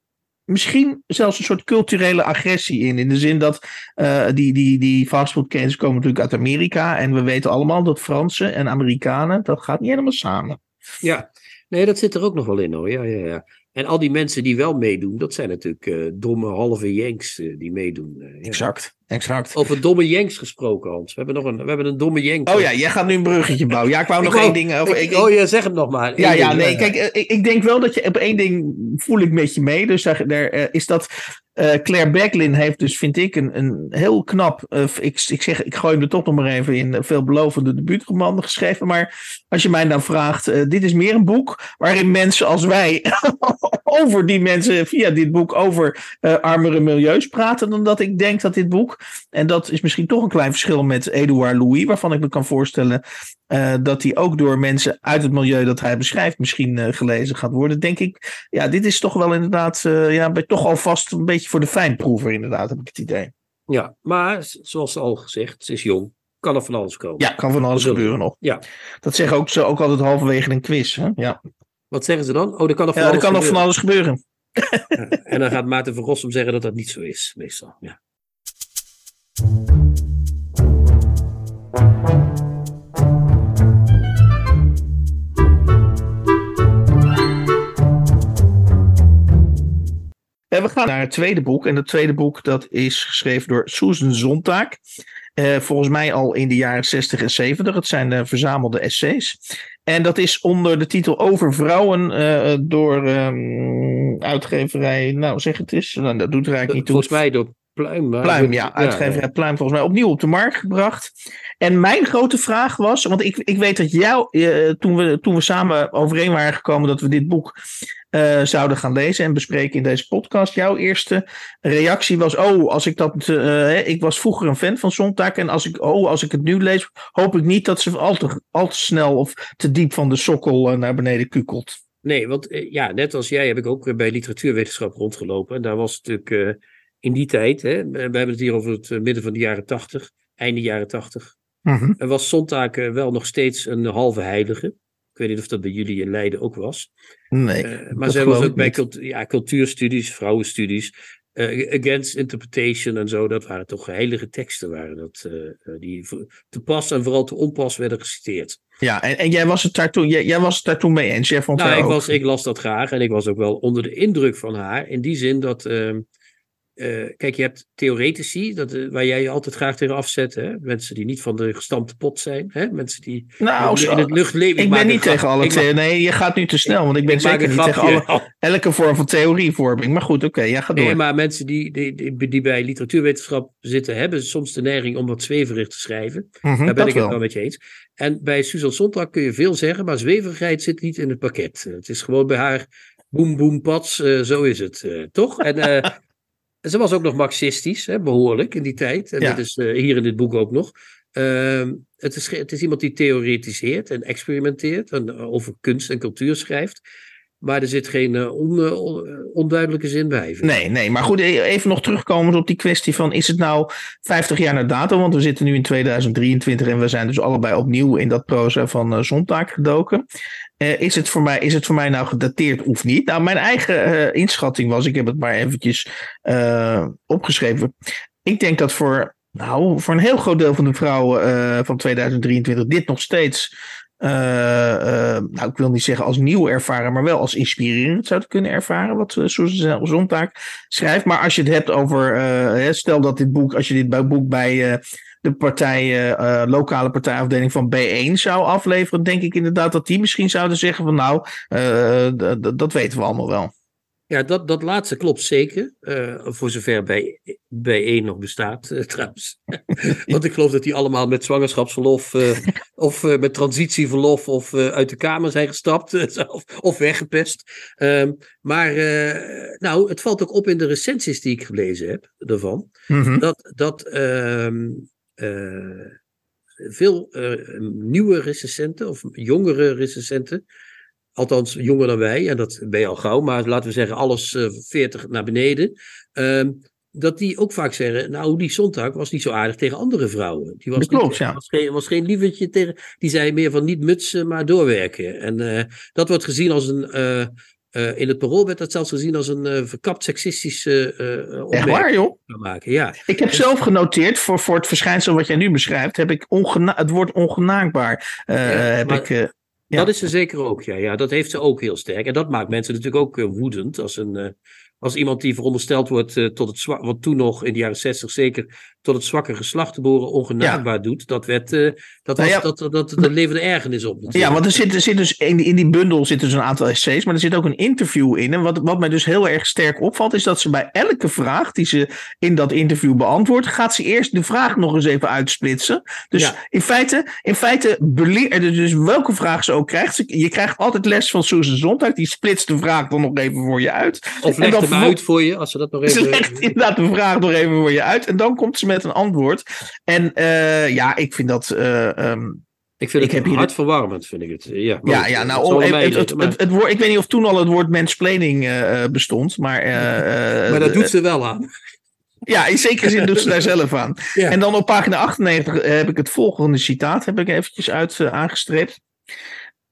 misschien zelfs een soort culturele agressie in. In de zin dat uh, die, die, die fastfoodketens komen natuurlijk uit Amerika. En we weten allemaal dat Fransen en Amerikanen, dat gaat niet helemaal samen. Ja, nee, dat zit er ook nog wel in hoor. Ja, ja, ja. En al die mensen die wel meedoen, dat zijn natuurlijk uh, domme halve Yanks uh, die meedoen. Uh, ja. Exact, exact. Over domme Yanks gesproken, Hans. We hebben nog een, we hebben een domme Yank. Oh ja, jij gaat nu een bruggetje bouwen. Ja, ik wou nog één ding over. Ik, ik, oh ja, zeg het nog maar. Ja, ja, nee, kijk, ik, ik, denk wel dat je op één ding voel ik met je mee. Dus daar, daar is dat uh, Claire Becklin heeft dus, vind ik, een, een heel knap. Uh, ik, ik zeg, ik gooi hem er toch nog maar even in. veelbelovende debuutroman geschreven. Maar als je mij dan vraagt, uh, dit is meer een boek waarin mensen als wij over die mensen via dit boek over armere milieus praten. Dan dat ik denk dat dit boek, en dat is misschien toch een klein verschil met Edouard Louis, waarvan ik me kan voorstellen uh, dat die ook door mensen uit het milieu dat hij beschrijft misschien uh, gelezen gaat worden. Denk ik, ja, dit is toch wel inderdaad, uh, ja, toch alvast een beetje voor de fijnproever, inderdaad, heb ik het idee. Ja, maar zoals al gezegd, ze is jong. Kan er van alles komen. Ja, kan van alles gebeuren nog. Ja. Dat zeggen ook ze ook altijd halverwege een quiz. Hè? Ja. Wat zeggen ze dan? Oh, er kan er van, ja, alles, kan gebeuren. van alles gebeuren. En dan gaat Maarten van Rossum zeggen dat dat niet zo is, meestal. Ja. We gaan naar het tweede boek. En het tweede boek dat is geschreven door Susan Zontag. Uh, volgens mij al in de jaren 60 en 70. Het zijn uh, verzamelde essays. En dat is onder de titel Over Vrouwen uh, door um, uitgeverij. Nou, zeg het eens. Nou, dat doet er eigenlijk niet toe. Volgens mij door Pluim. Maar Pluim, ja. Uitgeverij ja, Pluim volgens mij opnieuw op de markt gebracht. En mijn grote vraag was, want ik, ik weet dat jou, uh, toen, we, toen we samen overeen waren gekomen dat we dit boek uh, zouden gaan lezen en bespreken in deze podcast, jouw eerste reactie was, oh, als ik dat, uh, ik was vroeger een fan van Sontag en als ik, oh, als ik het nu lees, hoop ik niet dat ze al te, al te snel of te diep van de sokkel naar beneden kukelt. Nee, want ja, net als jij heb ik ook bij literatuurwetenschap rondgelopen en daar was natuurlijk in die tijd, hè, we hebben het hier over het midden van de jaren tachtig, einde jaren tachtig, Mm-hmm. Er was Sontag wel nog steeds een halve heilige. Ik weet niet of dat bij jullie in Leiden ook was. Nee. Uh, maar zij was ook bij cultu ja, cultuurstudies, vrouwenstudies. Uh, against interpretation en zo. Dat waren toch heilige teksten waren dat, uh, die te pas en vooral te onpas werden geciteerd. Ja, en, en jij, was het daar toen, jij, jij was het daar toen mee eens. Jij vond nou, ik, ook... was, ik las dat graag en ik was ook wel onder de indruk van haar. In die zin dat. Uh, uh, kijk, je hebt theoretici, dat, uh, waar jij je altijd graag tegen afzet. Hè? Mensen die niet van de gestampte pot zijn. Hè? Mensen die nou, in, het luchtleven. Ik, ben niet tegen alle theorieën. Nee, je gaat nu te snel. Want ik ben ik zeker niet tegen alle, elke vorm van theorievorming. Maar goed, oké, okay, ja, ga door. Nee, maar mensen die, die, die, die, bij literatuurwetenschap zitten, hebben soms de neiging om wat zweverig te schrijven. Mm -hmm, Daar ben ik wel. het wel met je eens. En bij Susan Sontag kun je veel zeggen, maar zweverigheid zit niet in het pakket. Het is gewoon bij haar boem, boem, pats. Uh, zo is het, uh, toch? En ze was ook nog marxistisch, hè, behoorlijk in die tijd. En ja. dat is uh, hier in dit boek ook nog. Uh, het, is, het is iemand die theoretiseert en experimenteert en over kunst en cultuur schrijft. Maar er zit geen uh, on, on, onduidelijke zin bij. Nee, nee, maar goed, even nog terugkomen op die kwestie van... is het nou 50 jaar na dato? Want we zitten nu in 2023 en we zijn dus allebei opnieuw in dat proza van uh, Zontaak gedoken. Uh, is, het voor mij, is het voor mij nou gedateerd of niet? Nou, mijn eigen uh, inschatting was, ik heb het maar eventjes uh, opgeschreven. Ik denk dat voor, nou, voor een heel groot deel van de vrouwen van 2023 dit nog steeds, nou, ik wil niet zeggen als nieuw ervaren, maar wel als inspirerend zou het kunnen ervaren, wat Susan Zontaak schrijft. Maar als je het hebt over, stel dat dit boek, als je dit boek bij de partij, uh, lokale partijafdeling van B1 zou afleveren, denk ik inderdaad dat die misschien zouden zeggen van nou, uh, dat weten we allemaal wel. Ja, dat, dat laatste klopt zeker. Uh, voor zover bij, bij nog bestaat, uh, trouwens. Want ik geloof dat die allemaal met zwangerschapsverlof uh, of met transitieverlof of uit de kamer zijn gestapt of, of weggepest. Ehm, maar nou, het valt ook op in de recensies die ik gelezen heb daarvan. Mm -hmm. Dat, dat ehm, veel uh, nieuwe recensenten of jongere recensenten, althans jonger dan wij, en dat ben je al gauw, maar laten we zeggen alles uh, 40 naar beneden, uh, dat die ook vaak zeggen, nou die Sontag was niet zo aardig tegen andere vrouwen. Die was, klopt, niet, ja. was, geen, was geen lievertje tegen, die zei meer van niet mutsen, maar doorwerken. En uh, dat wordt gezien als een Uh, in het parool werd dat zelfs gezien als een uh, verkapt seksistische uh, opmerking. Echt waar, joh? Maken. Ja. Ik heb zelf genoteerd voor, voor het verschijnsel wat jij nu beschrijft, heb ik ongena het woord ongenaakbaar. Ja, heb ik, ja. Dat is ze zeker ook, ja. ja. Dat heeft ze ook heel sterk. En dat maakt mensen natuurlijk ook woedend als een als iemand die verondersteld wordt uh, tot het zwak, wat toen nog in de jaren 60 zeker tot het zwakke geslacht te boren ongenaakbaar doet, dat werd, uh, dat, nou was, ja, dat, dat, dat, dat leverde ergernis op. Natuurlijk. Ja, want er zit, er zit dus in die, in die bundel zitten dus een aantal essays, maar er zit ook een interview in. En wat, wat mij dus heel erg sterk opvalt, is dat ze bij elke vraag die ze in dat interview beantwoordt, gaat ze eerst de vraag nog eens even uitsplitsen. Dus ja. in feite, in feite beleer, dus welke vraag ze ook krijgt, je krijgt altijd les van Susan Zondag, die splitst de vraag dan nog even voor je uit. Of legt hem uit voor je, als ze dat nog even... Ze legt inderdaad de vraag nog even voor je uit en dan komt ze met een antwoord. En uh, ja, ik vind dat... Uh, um, ik vind het ik heb hartverwarmend, vind ik het. Ja, ja, ja nou, het, het, het, woord, ik weet niet of toen al het woord mansplaining uh, bestond, maar... maar dat doet ze wel aan. Ja, in zekere zin doet ze daar zelf aan. Ja. En dan op pagina 98 heb ik het volgende citaat heb ik eventjes uit aangestreept.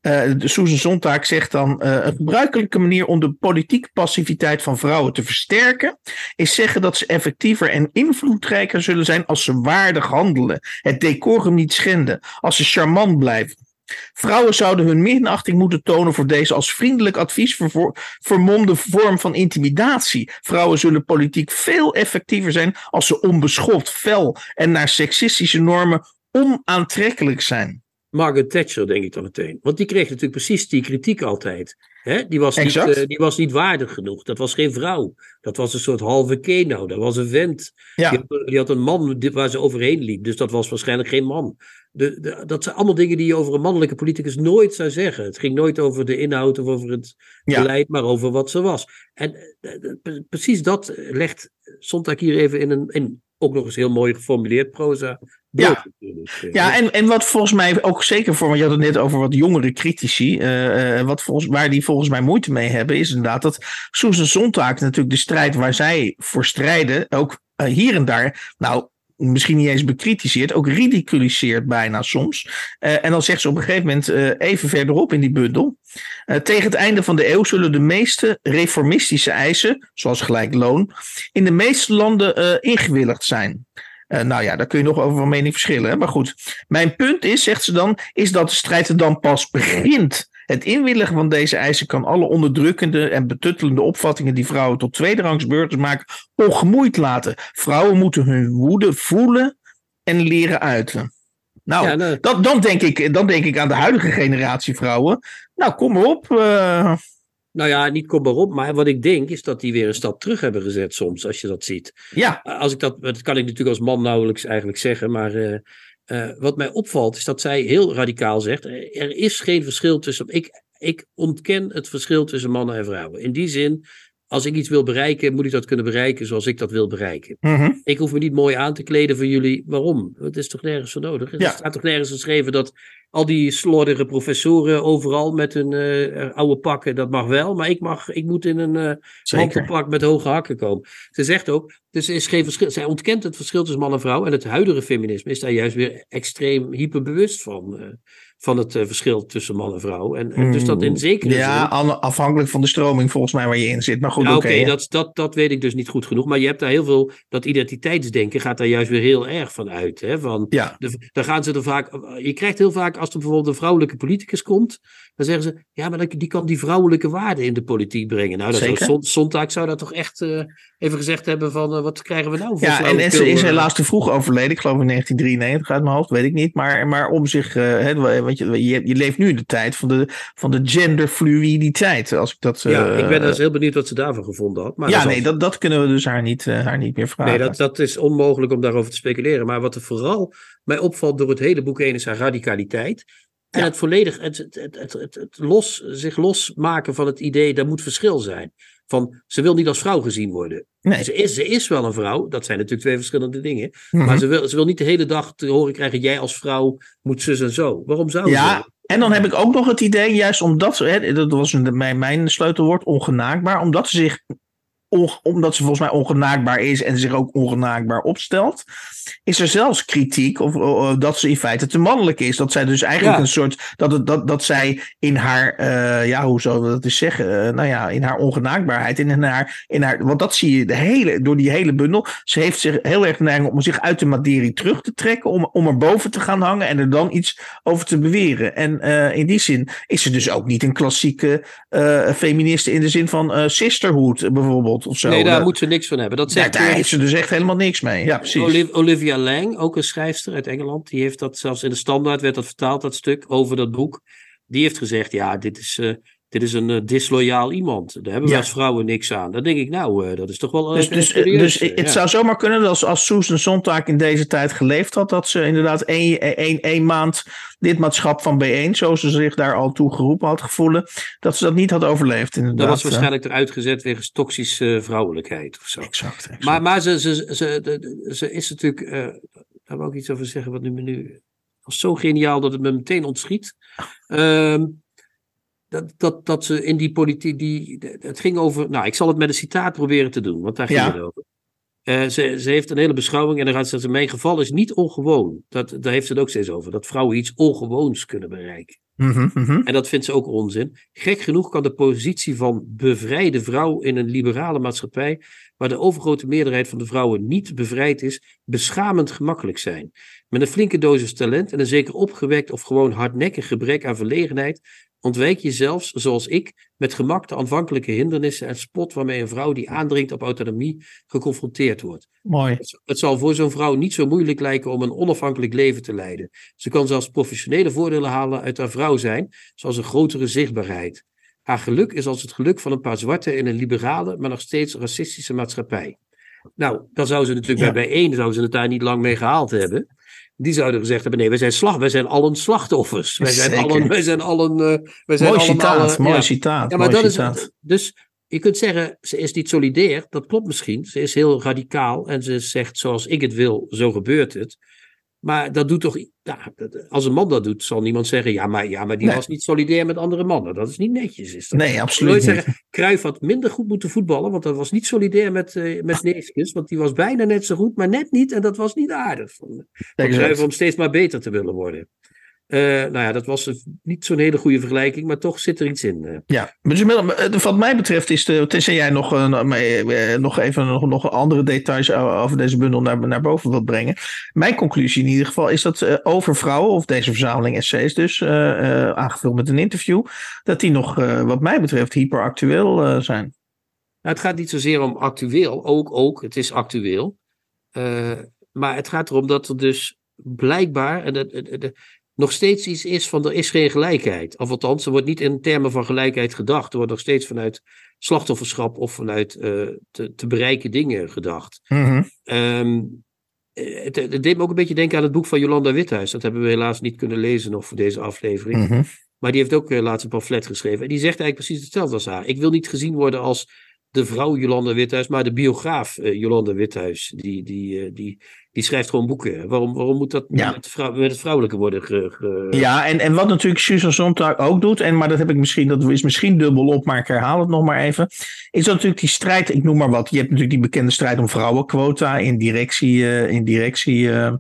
Uh, Susan Sontag zegt dan: uh, een gebruikelijke manier om de politieke passiviteit van vrouwen te versterken, is zeggen dat ze effectiever en invloedrijker zullen zijn als ze waardig handelen, het decorum niet schenden, als ze charmant blijven. Vrouwen zouden hun minachting moeten tonen voor deze als vriendelijk advies ver vermomde vorm van intimidatie. Vrouwen zullen politiek veel effectiever zijn als ze onbeschoft, fel en naar seksistische normen onaantrekkelijk zijn. Margaret Thatcher, denk ik dan meteen. Want die kreeg natuurlijk precies die kritiek altijd. Hè? Die, was niet, uh, die was niet waardig genoeg. Dat was geen vrouw. Dat was een soort halve keno. Dat was een vent. Ja. Die, had, die, had, een man waar ze overheen liep. Dus dat was waarschijnlijk geen man. De, de, dat zijn allemaal dingen die je over een mannelijke politicus nooit zou zeggen. Het ging nooit over de inhoud of over het beleid, maar over wat ze was. En uh, precies dat legt Sondag hier even in een, in, ook nog eens heel mooi geformuleerd proza ja, ja en, en wat volgens mij ook zeker voor, want je had het net over wat jongere critici, uh, wat volgens, waar die volgens mij moeite mee hebben, is inderdaad dat Susan Sontag natuurlijk de strijd waar zij voor strijden, ook uh, hier en daar, nou, misschien niet eens bekritiseerd, ook ridiculiseert bijna soms. Uh, en dan zegt ze op een gegeven moment, uh, even verderop in die bundel, uh, tegen het einde van de eeuw zullen de meeste reformistische eisen, zoals gelijk loon, in de meeste landen ingewilligd zijn. Uh, nou ja, daar kun je nog over van mening verschillen. Hè? Maar goed, mijn punt is, zegt ze dan, is dat de strijd er dan pas begint. Het inwilligen van deze eisen kan alle onderdrukkende en betuttelende opvattingen die vrouwen tot tweederangs burgers maken, ongemoeid laten. Vrouwen moeten hun woede voelen en leren uiten. Nou, ja, nou. Dat, dan, denk ik, dan denk ik aan de huidige generatie vrouwen. Nou, kom maar op. Uh, nou ja, niet kom maar op, maar wat ik denk is dat die weer een stap terug hebben gezet soms, als je dat ziet. Ja. Als ik dat, dat kan ik natuurlijk als man nauwelijks eigenlijk zeggen, maar uh, uh, wat mij opvalt is dat zij heel radicaal zegt, er is geen verschil tussen, ik, ik ontken het verschil tussen mannen en vrouwen. In die zin, als ik iets wil bereiken, moet ik dat kunnen bereiken zoals ik dat wil bereiken. Mm -hmm. Ik hoef me niet mooi aan te kleden voor jullie. Waarom? Het is toch nergens voor nodig? Er staat toch nergens geschreven dat al die slordige professoren overal met hun uh, oude pakken, dat mag wel. Maar ik, mag, ik moet in een uh, mantelpak met hoge hakken komen. Ze zegt ook, dus er is geen verschil. Zij ontkent het verschil tussen man en vrouw. En het huidige feminisme is daar juist weer extreem hyperbewust van. Uh, van het uh, verschil tussen man en vrouw. En, en dus dat in zekere ja, zin... afhankelijk van de stroming volgens mij waar je in zit. Maar goed, ja, oké. Okay, dat, dat, dat weet ik dus niet goed genoeg. Maar je hebt daar heel veel... Dat identiteitsdenken gaat daar juist weer heel erg van uit. Hè? Van ja. de, dan gaan ze er vaak... Je krijgt heel vaak, als er bijvoorbeeld een vrouwelijke politicus komt... Dan zeggen ze, ja, maar die kan die vrouwelijke waarden in de politiek brengen. Nou, dat Zeker. Zou, Zondag zou dat toch echt uh, even gezegd hebben van... Uh, wat krijgen we nou voor Ja, en ze is helaas te vroeg overleden. Ik geloof in 1993 uit mijn hoofd, weet ik niet. Maar, maar om zich... Uh, want je, je, je leeft nu in de tijd van de, van de genderfluiditeit. Als ik dat, ja, ik ben dus heel benieuwd wat ze daarvan gevonden had. Maar ja, nee, dat, dat kunnen we dus haar niet, haar niet meer vragen. Nee, dat, dat is onmogelijk om daarover te speculeren. Maar wat er vooral mij opvalt door het hele boek heen is haar radicaliteit. En ja. het volledig, het, het, het, het, het, los, zich losmaken van het idee, er moet verschil zijn. Van, ze wil niet als vrouw gezien worden. Nee. Ze, is, ze is wel een vrouw, dat zijn natuurlijk twee verschillende dingen. -hmm. Maar ze wil, ze wil niet de hele dag te horen krijgen, jij als vrouw moet zus en zo. Waarom zou ja, ze? En dan heb ik ook nog het idee, juist omdat ze, hè, dat was mijn, mijn sleutelwoord, ongenaakbaar, omdat ze zich omdat ze volgens mij ongenaakbaar is en zich ook ongenaakbaar opstelt, is er zelfs kritiek of, of dat ze in feite te mannelijk is. Dat zij dus eigenlijk Ja. een soort. Dat, het, dat, dat zij in haar. eh, ja, hoe zou we dat eens zeggen? Eh, nou ja, in haar ongenaakbaarheid. In haar, in haar, want dat zie je de hele, door die hele bundel. Ze heeft zich heel erg neiging om zich uit de materie terug te trekken. Om, om er boven te gaan hangen en er dan iets over te beweren. En eh, in die zin is ze dus ook niet een klassieke eh feministe in de zin van eh, sisterhood eh, bijvoorbeeld. Of zo. nee, daar Dat- moet ze niks van hebben. Dat daar, zegt daar heeft ze dus echt helemaal niks mee. Ja, precies. Oliv- Olivia Lang, ook een schrijfster uit Engeland, die heeft dat zelfs in de standaard werd dat vertaald, dat stuk over dat boek. Die heeft gezegd: ja, dit is, eh, dit is een eh, disloyaal iemand. Daar hebben we Ja. als vrouwen niks aan. Dan denk ik, nou, eh, dat is toch wel. Dus, eh, dus, serieus, dus eh, het zou zomaar kunnen dat als, als Susan Sontag in deze tijd geleefd had, dat ze inderdaad één, één, één maand lidmaatschap van B1, zoals ze zich daar al toe geroepen had gevoelen, dat ze dat niet had overleefd. Inderdaad. Dat was waarschijnlijk eruit gezet wegens toxische vrouwelijkheid of zo. Exact. exact. Maar, maar ze, ze, ze, de- de- ze is natuurlijk. eh, daar wil ik iets over zeggen, wat nu me nu. was zo geniaal dat het me meteen ontschiet. Ehm, dat, dat, dat ze in die politiek. Die, het ging over. Nou, ik zal het met een citaat proberen te doen, want daar ging Ja. het over. Eh, ze, ze heeft een hele beschouwing en dan gaat ze Mijn geval is niet ongewoon. Dat, daar heeft ze het ook steeds over. Dat vrouwen iets ongewoons kunnen bereiken. Mhm, mhm. En dat vindt ze ook onzin. Gek genoeg kan de positie van bevrijde vrouw in een liberale maatschappij, waar de overgrote meerderheid van de vrouwen niet bevrijd is, beschamend gemakkelijk zijn. Met een flinke dosis talent en een zeker opgewekt of gewoon hardnekkig gebrek aan verlegenheid ontwijk je zelfs, zoals ik, met gemak de aanvankelijke hindernissen en spot waarmee een vrouw die aandringt op autonomie geconfronteerd wordt. Mooi. Het- Het zal voor zo'n vrouw niet zo moeilijk lijken om een onafhankelijk leven te leiden. Ze kan zelfs professionele voordelen halen uit haar vrouw zijn, zoals een grotere zichtbaarheid. Haar geluk is als het geluk van een paar zwarten in een liberale, maar nog steeds racistische maatschappij. Nou, dan zou ze natuurlijk Ja. bij bijeen zou ze het daar niet lang mee gehaald hebben. Die zouden gezegd hebben: nee, wij zijn, slag, wij zijn allen slachtoffers. Wij zijn Zeker. allen, wij zijn allen, eh, wij zijn Mooi allemaal, citaat. eh, mooi ja. citaat. Ja, maar dat citaat. is. Dus je kunt zeggen, ze is niet solidair. Dat klopt misschien. Ze is heel radicaal en ze zegt zoals ik het wil, zo gebeurt het. Maar dat doet toch. Ja, als een man dat doet, zal niemand zeggen: ja, maar, ja, maar die Nee. was niet solidair met andere mannen. Dat is niet netjes. Is dat. Nee, absoluut nooit zeggen, Cruijff had minder goed moeten voetballen, want dat was niet solidair met, eh met Neefjes. Want die was bijna net zo goed, maar net niet. En dat was niet aardig van, van. Cruijff om steeds maar beter te willen worden. Eh, nou ja, dat was niet zo'n hele goede vergelijking, maar toch zit er iets in. eh. Ja, dus, eh, wat mij betreft is de, tenzij jij nog, een, nog even nog, nog andere details over deze bundel naar, naar boven wilt brengen. Mijn conclusie in ieder geval is dat over vrouwen, of deze verzameling essays dus, aangevuld met een interview, dat die nog wat mij betreft hyperactueel zijn. Nou, het gaat niet zozeer om actueel, ook, ook, het is actueel. Maar het gaat erom dat er dus blijkbaar en het- nog steeds iets is van er is geen gelijkheid. Of althans, er wordt niet in termen van gelijkheid gedacht. Er wordt nog steeds vanuit slachtofferschap of vanuit eh, te, te bereiken dingen gedacht. Mhm. Ehm, eh, het, het deed me ook een beetje denken aan het boek van Jolanda Withuis. Dat hebben we helaas niet kunnen lezen nog voor deze aflevering. Mhm. Maar die heeft ook eh, laatst een pamflet geschreven. En die zegt eigenlijk precies hetzelfde als haar. Ik wil niet gezien worden als de vrouw Jolanda Withuis, maar de biograaf Jolanda Withuis. Die, die, die, die schrijft gewoon boeken. Waarom, waarom moet dat Ja. met, vrouw, met het vrouwelijke worden ge, ge- Ja, en, en wat natuurlijk Susan Sontag ook doet, en, maar dat heb ik misschien, dat is misschien dubbel op, maar ik herhaal het nog maar even. Is dat natuurlijk die strijd, ik noem maar wat. Je hebt natuurlijk die bekende strijd om vrouwenquota in directie, eh, in directie, eh,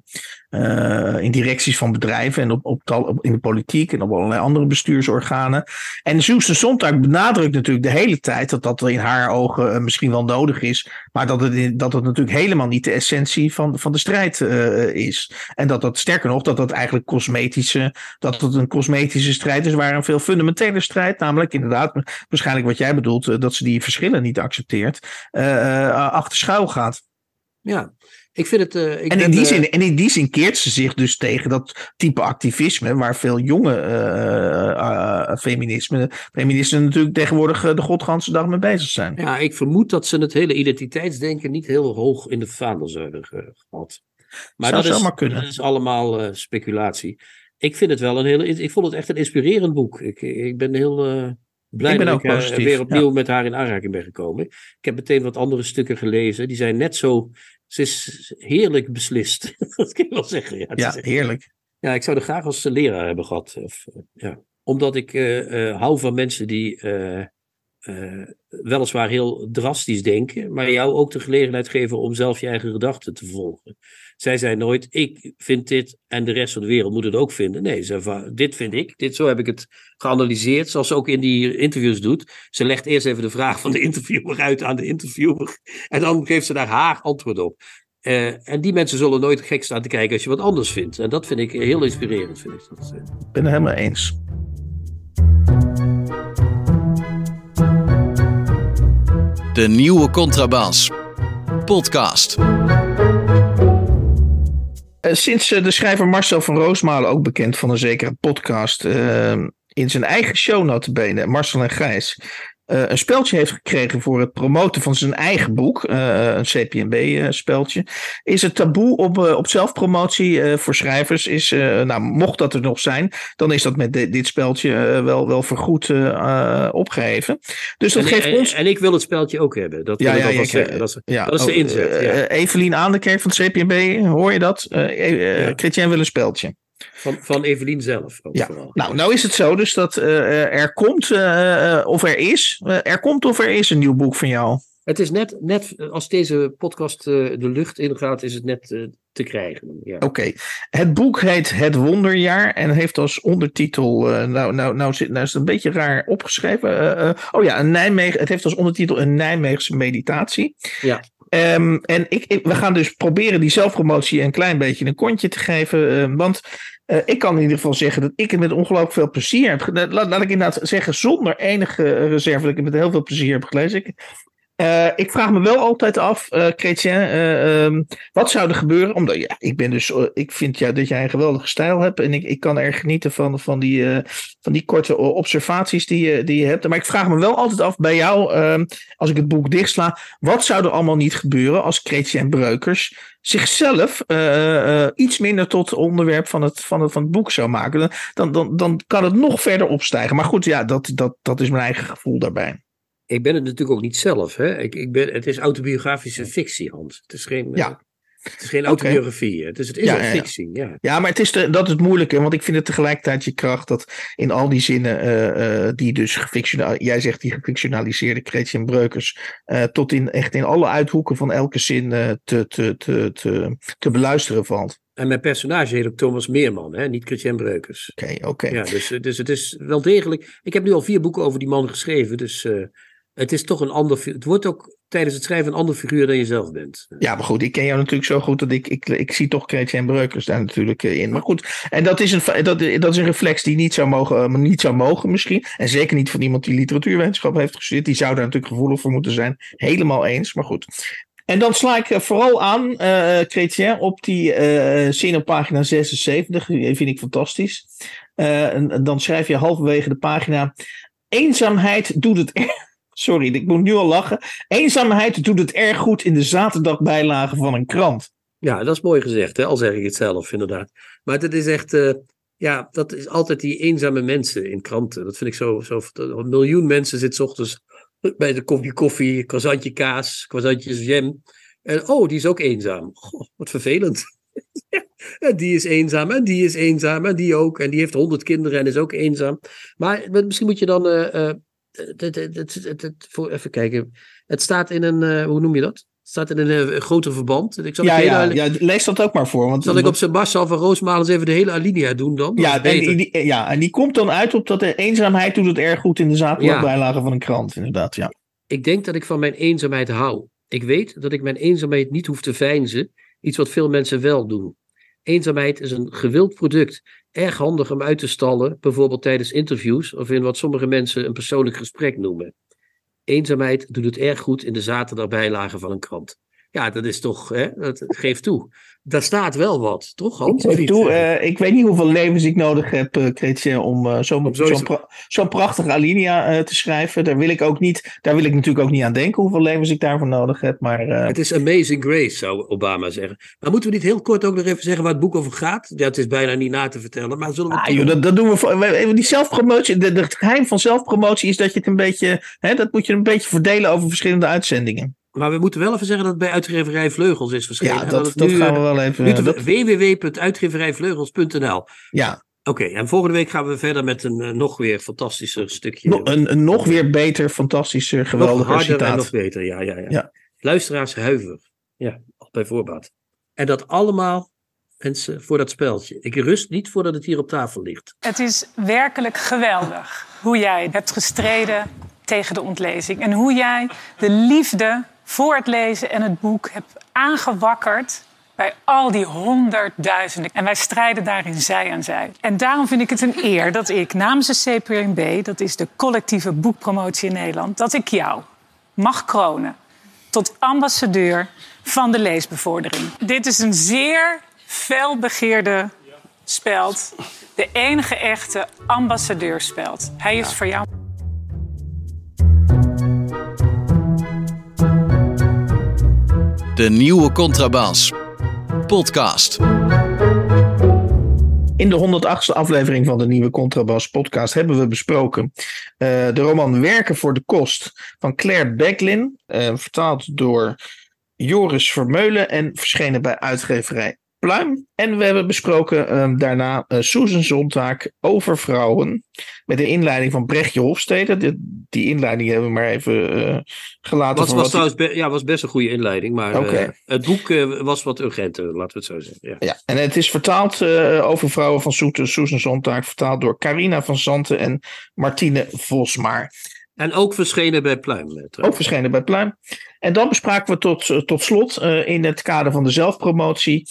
eh, in directies van bedrijven en op, op, tal- op- in de politiek en op allerlei andere bestuursorganen. En Susan Sontag benadrukt natuurlijk de hele tijd dat dat in haar ogen misschien wel nodig is, maar dat het, dat het natuurlijk helemaal niet de essentie van, van de strijd eh, is. En dat dat, sterker nog, dat dat eigenlijk cosmetische, dat het een cosmetische strijd is, waar een veel fundamentele strijd, namelijk inderdaad, waarschijnlijk wat jij bedoelt, eh, dat ze die verschillen niet accepteert, eh, eh, achter schuil gaat. Ja, ik vind het... eh, ik En in, die eh, zin, en in die zin keert ze zich dus tegen dat type activisme, waar veel jonge eh, eh, feminisme, feministen natuurlijk tegenwoordig de godganse dag mee bezig zijn. Ja, ik vermoed dat ze het hele identiteitsdenken niet heel hoog in de vaandel ge- gehad. Maar Zou dat is, zomaar kunnen. dat is allemaal speculatie. Ik vind het wel een hele. Ik vond het echt een inspirerend boek. Ik, ik ben heel blij Ik ben dat ook ik positief, weer opnieuw met haar in aanraking ben gekomen. Ik heb meteen wat andere stukken gelezen. Die zijn net zo. Ze is heerlijk beslist. dat kan ik wel zeggen. Ja, echt- heerlijk. ja, ik zou er graag als leraar hebben gehad. Of, eh, ja. Omdat ik eh, eh, hou van mensen die, uh, weliswaar heel drastisch denken, maar jou ook de gelegenheid geven om zelf je eigen gedachten te volgen. Zij zei nooit, ik vind dit en de rest van de wereld moet het ook vinden. Nee, ze dit vind ik, dit, zo heb ik het geanalyseerd, zoals ze ook in die interviews doet. Ze legt eerst even de vraag van de interviewer uit aan de interviewer en dan geeft ze daar haar antwoord op. Uh, en die mensen zullen nooit gek staan te kijken als je wat anders vindt. En dat vind ik heel inspirerend. Vind ik dat. Ik ben het helemaal eens. De nieuwe Contrabas. Podcast. Eh, sinds uh, de schrijver Marcel van Roosmalen, ook bekend van een zekere podcast, uh, in zijn eigen show notabene, Marcel en Gijs, een speldje heeft gekregen voor het promoten van zijn eigen boek, uh, een CPNB-speldje, is het taboe op, op zelfpromotie voor schrijvers, is, nou, mocht dat er nog zijn, dan is dat met dit, dit speldje wel, wel vergoed opgeheven. Dus dat en, geeft en, ons. En ik wil het speldje ook hebben. Dat, ja, ja, ja, zeggen. Dat, is, ja, dat is de inzet. Ja. Evelien Aandekerk van het CPNB, hoor je dat? Uh. Chrétien wil een speldje. Van, van Evelien zelf. Ook ja. Vooral. Nou, nou is het zo dus dat uh, er komt, uh, of er is, uh, er komt of er is een nieuw boek van jou. Het is net, net als deze podcast de lucht ingaat, is het net te krijgen. Ja. Oké, okay. het boek heet Het Wonderjaar en heeft als ondertitel, nou, nou, nou, zit, nou is het een beetje raar opgeschreven. oh ja, een Nijmegen, het heeft als ondertitel een Nijmeegse meditatie. Ja. Um, en ik, we gaan dus proberen die zelfpromotie een klein beetje een kontje te geven. Uh, want uh, ik kan in ieder geval zeggen dat ik het met ongelooflijk veel plezier heb. Laat, laat ik inderdaad zeggen, zonder enige reserve, dat ik het met heel veel plezier heb gelezen. Ik, uh, ik vraag me wel altijd af, uh, Chrétien, uh, um, wat zou er gebeuren? Omdat ja, ik ben dus, ik vind ja, dat jij een geweldige stijl hebt en ik, ik kan erg genieten van, van, die, van die korte observaties die je, die je hebt. Maar ik vraag me wel altijd af bij jou, uh, als ik het boek dichtsla, wat zou er allemaal niet gebeuren als Chrétien Breukers zichzelf iets minder tot onderwerp van het, van het, van het boek zou maken? Dan, dan, dan kan het nog verder opstijgen. Maar goed, ja, dat, dat, dat is mijn eigen gevoel daarbij ik ben het natuurlijk ook niet zelf. Hè? Ik, ik ben, het is autobiografische fictie, Hans. Het is geen, ja. uh, het is geen autobiografie. Okay. Het is, het is ja, een ja, fictie. Ja. ja, maar het is de, dat is het moeilijke. Want ik vind het tegelijkertijd je kracht dat in al die zinnen uh, uh, die dus gefictionaliseerd... Jij zegt die gefictionaliseerde Chrétien Breukers... Uh, tot in, echt in alle uithoeken van elke zin te, te, te, te, te beluisteren valt. En mijn personage heet ook Thomas Meerman, hè? niet Christian Breukers. Oké, okay, oké. Okay. Ja, dus, dus het is wel degelijk... Ik heb nu al vier boeken over die man geschreven, dus... Het is toch een ander. Het wordt ook tijdens het schrijven een ander figuur dan je zelf bent. Ja, maar goed, ik ken jou natuurlijk zo goed dat ik. Ik, ik zie toch Chrétien Breukers daar natuurlijk in. Maar goed, en dat is een, dat, dat is een reflex die niet zou, mogen, niet zou mogen, misschien. En zeker niet van iemand die literatuurwetenschap heeft gestudeerd. Die zou daar natuurlijk gevoelig voor moeten zijn. Helemaal eens, maar goed. En dan sla ik vooral aan, uh, Chrétien, op die uh, zin op pagina 76. Die vind ik fantastisch. En dan schrijf je halverwege de pagina. Eenzaamheid doet het. Sorry, ik moet nu al lachen. Eenzaamheid doet het erg goed in de zaterdagbijlage van een krant. Ja, dat is mooi gezegd, hè? al zeg ik het zelf, inderdaad. Maar dat is echt, uh, ja, dat is altijd die eenzame mensen in kranten. Dat vind ik zo, zo een miljoen mensen zitten ochtends bij de koffie koffie, croissantje kaas, croissantjes jam. En oh, die is ook eenzaam. Goh, wat vervelend. en die is eenzaam en die is eenzaam en die ook. En die heeft honderd kinderen en is ook eenzaam. Maar misschien moet je dan... Uh, uh, het, het, het, het, voor, even kijken. Het staat in een, uh, hoe noem je dat? Het staat in een uh, groter verband. Ik zal ja, hele, ja, ja, lees dat ook maar voor. Want, zal ik op zijn Marcel van Roosmalen eens even de hele alinea doen dan? Ja en die, ja, en die komt dan uit op dat de eenzaamheid doet het erg goed in de zaterdagbijlage ja. van een krant, inderdaad. Ja. Ik denk dat ik van mijn eenzaamheid hou. Ik weet dat ik mijn eenzaamheid niet hoef te veinzen. Iets wat veel mensen wel doen. Eenzaamheid is een gewild product. Erg handig om uit te stallen, bijvoorbeeld tijdens interviews of in wat sommige mensen een persoonlijk gesprek noemen. Eenzaamheid doet het erg goed in de zaterdagbijlage van een krant. Ja, dat is toch, hè, dat geeft toe. Daar staat wel wat, toch Hans? Ik, toe, uh, ik weet niet hoeveel levens ik nodig heb, uh, Chrétien, om uh, zo'n zo zo pra zo prachtige alinea te schrijven. Daar wil ik ook niet, daar wil ik natuurlijk ook niet aan denken hoeveel levens ik daarvoor nodig heb. Maar, Het is amazing grace, zou Obama zeggen. Maar moeten we niet heel kort ook nog even zeggen waar het boek over gaat? Ja, het is bijna niet na te vertellen, maar zullen we... Ah, joh, dat, dat doen we voor, die zelfpromotie, de, de, het geheim van zelfpromotie is dat je het een beetje, hè, dat moet je een beetje verdelen over verschillende uitzendingen. Maar we moeten wel even zeggen dat het bij uitgeverij Vleugels is verschenen. Ja, dat, dat, dat nu, gaan we wel even... Dat... www.uitgeverijvleugels.nl Ja. Oké, en volgende week gaan we verder met een eh, nog weer fantastischer stukje. No- een, een nog weer beter, fantastischer, nog geweldiger harder en citaat. nog beter, ja, ja, ja. Ja. Luisteraars huiver. Ja, al bij voorbaat. En dat allemaal, mensen, voor dat speltje. Ik rust niet voordat het hier op tafel ligt. Het is werkelijk geweldig hoe jij hebt gestreden tegen de ontlezing. En hoe jij de liefde voor het lezen en het boek hebt aangewakkerd bij al die honderdduizenden. En wij strijden daarin zij aan zij. En daarom vind ik het een eer dat ik namens de CPNB, dat is de collectieve boekpromotie in Nederland, dat ik jou mag kronen tot ambassadeur van de leesbevordering. Dit is een zeer felbegeerde speld. De enige echte ambassadeurspeld. Hij is voor jou. De nieuwe Contrabas. Podcast. In de 108e aflevering van de nieuwe Contrabas podcast hebben we besproken eh, de roman Werken voor de Kost van Claire Becklin, eh, vertaald door Joris Vermeulen en verschenen bij uitgeverij Pluim. En we hebben besproken eh, daarna eh, Susan Zontaak over vrouwen met een inleiding van Brechtje Hofstede. Die, die inleiding hebben we maar even eh, gelaten. Was, van was wat trouwens be- ja, was best een goede inleiding, maar eh, het boek was wat urgenter, laten we het zo zeggen. Ja. Ja, en het is vertaald over vrouwen van Soete, Susan Zontaak, vertaald door Carina van Zanten en Martine Vosmaar. En ook verschenen bij Pluim. eh. Ook verschenen bij Pluim. En dan bespraken we tot, eh, tot slot eh, in het kader van de zelfpromotie,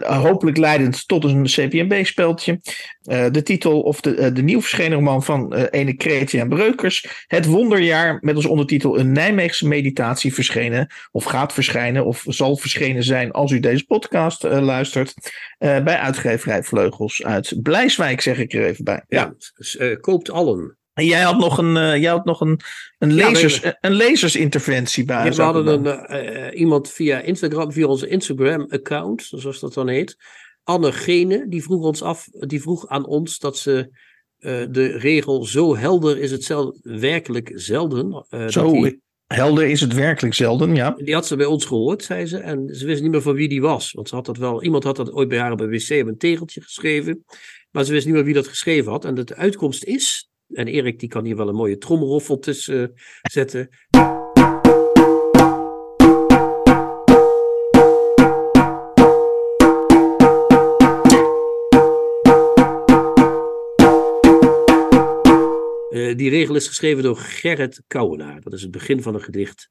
hopelijk leidend tot een CPNB-speldje, eh, de titel of de, de nieuw verschenen roman van ene Kretje en Breukers, Het Wonderjaar, met als ondertitel Een Nijmeegse meditatie verschenen, of gaat verschijnen, of zal verschenen zijn als u deze podcast luistert, bij uitgeverij Vleugels uit Blijswijk, zeg ik er even bij. Ja, dus, koopt allen. En jij had nog een, eh, jij had nog een, een, Ja, we- een lesersinterventie bij. Ja, we hadden een, eh, eh, iemand via Instagram, via onze Instagram-account, zoals dat dan heet. Anne Gene, die vroeg, ons af, die vroeg aan ons dat ze de regel zo helder is het zel, werkelijk zelden. dat Zo die, helder is het werkelijk zelden, ja. die had ze bij ons gehoord, zei ze. En ze wist niet meer van wie die was. Want ze had dat wel, iemand had dat ooit bij haar op een wc op een tegeltje geschreven. Maar ze wist niet meer wie dat geschreven had. En de uitkomst is, en Erik die kan hier wel een mooie tromroffel tussen eh, zetten. Eh, die regel is geschreven door Gerrit Kouwenaar. Dat is het begin van een gedicht.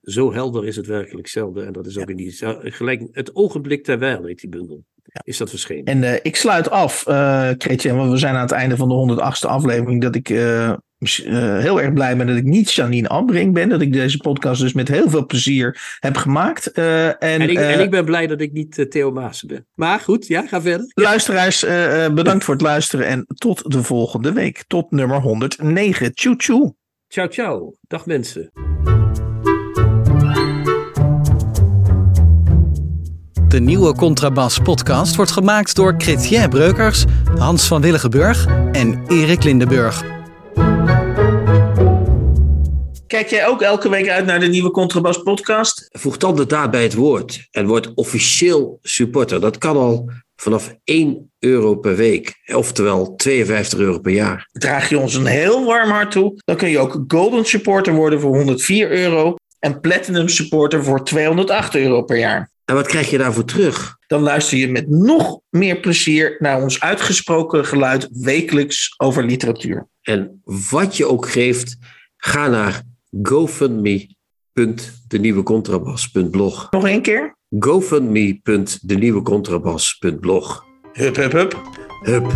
Zo helder is het werkelijk zelden. En dat is ook in die gelijk het ogenblik terwijl heet die bundel. Is dat verschenen? En eh, ik sluit af, eh Chrétien, want we zijn aan het einde van de 108ste aflevering. Dat ik eh, heel erg blij ben dat ik niet Janine Ambring ben. Dat ik deze podcast dus met heel veel plezier heb gemaakt. En En ik, en ik ben blij dat ik niet Theo Maassen ben. Maar goed, ja, ga verder. luisteraars, bedankt voor het luisteren. En tot de volgende week. Tot nummer 109. Tjoe tjoe. Ciao, ciao. Dag mensen. De nieuwe Contrabas podcast wordt gemaakt door Chrétien Breukers, Hans van Willigenburg en Erik Lindenburg. Kijk jij ook elke week uit naar de nieuwe Contrabas podcast? Voeg dan de daad bij het woord en word officieel supporter. Dat kan al vanaf 1 euro per week. Oftewel 52 euro per jaar. Draag je ons een heel warm hart toe, dan kun je ook Golden Supporter worden voor 104 euro. En Platinum Supporter voor 208 euro per jaar. En wat krijg je daarvoor terug? Dan luister je met nog meer plezier naar ons uitgesproken geluid wekelijks over literatuur. En wat je ook geeft, ga naar gofundme.denieuwecontrabas.blog. Nog één keer? gofundme.denieuwecontrabas.blog. Hup, hup, hup. Hup.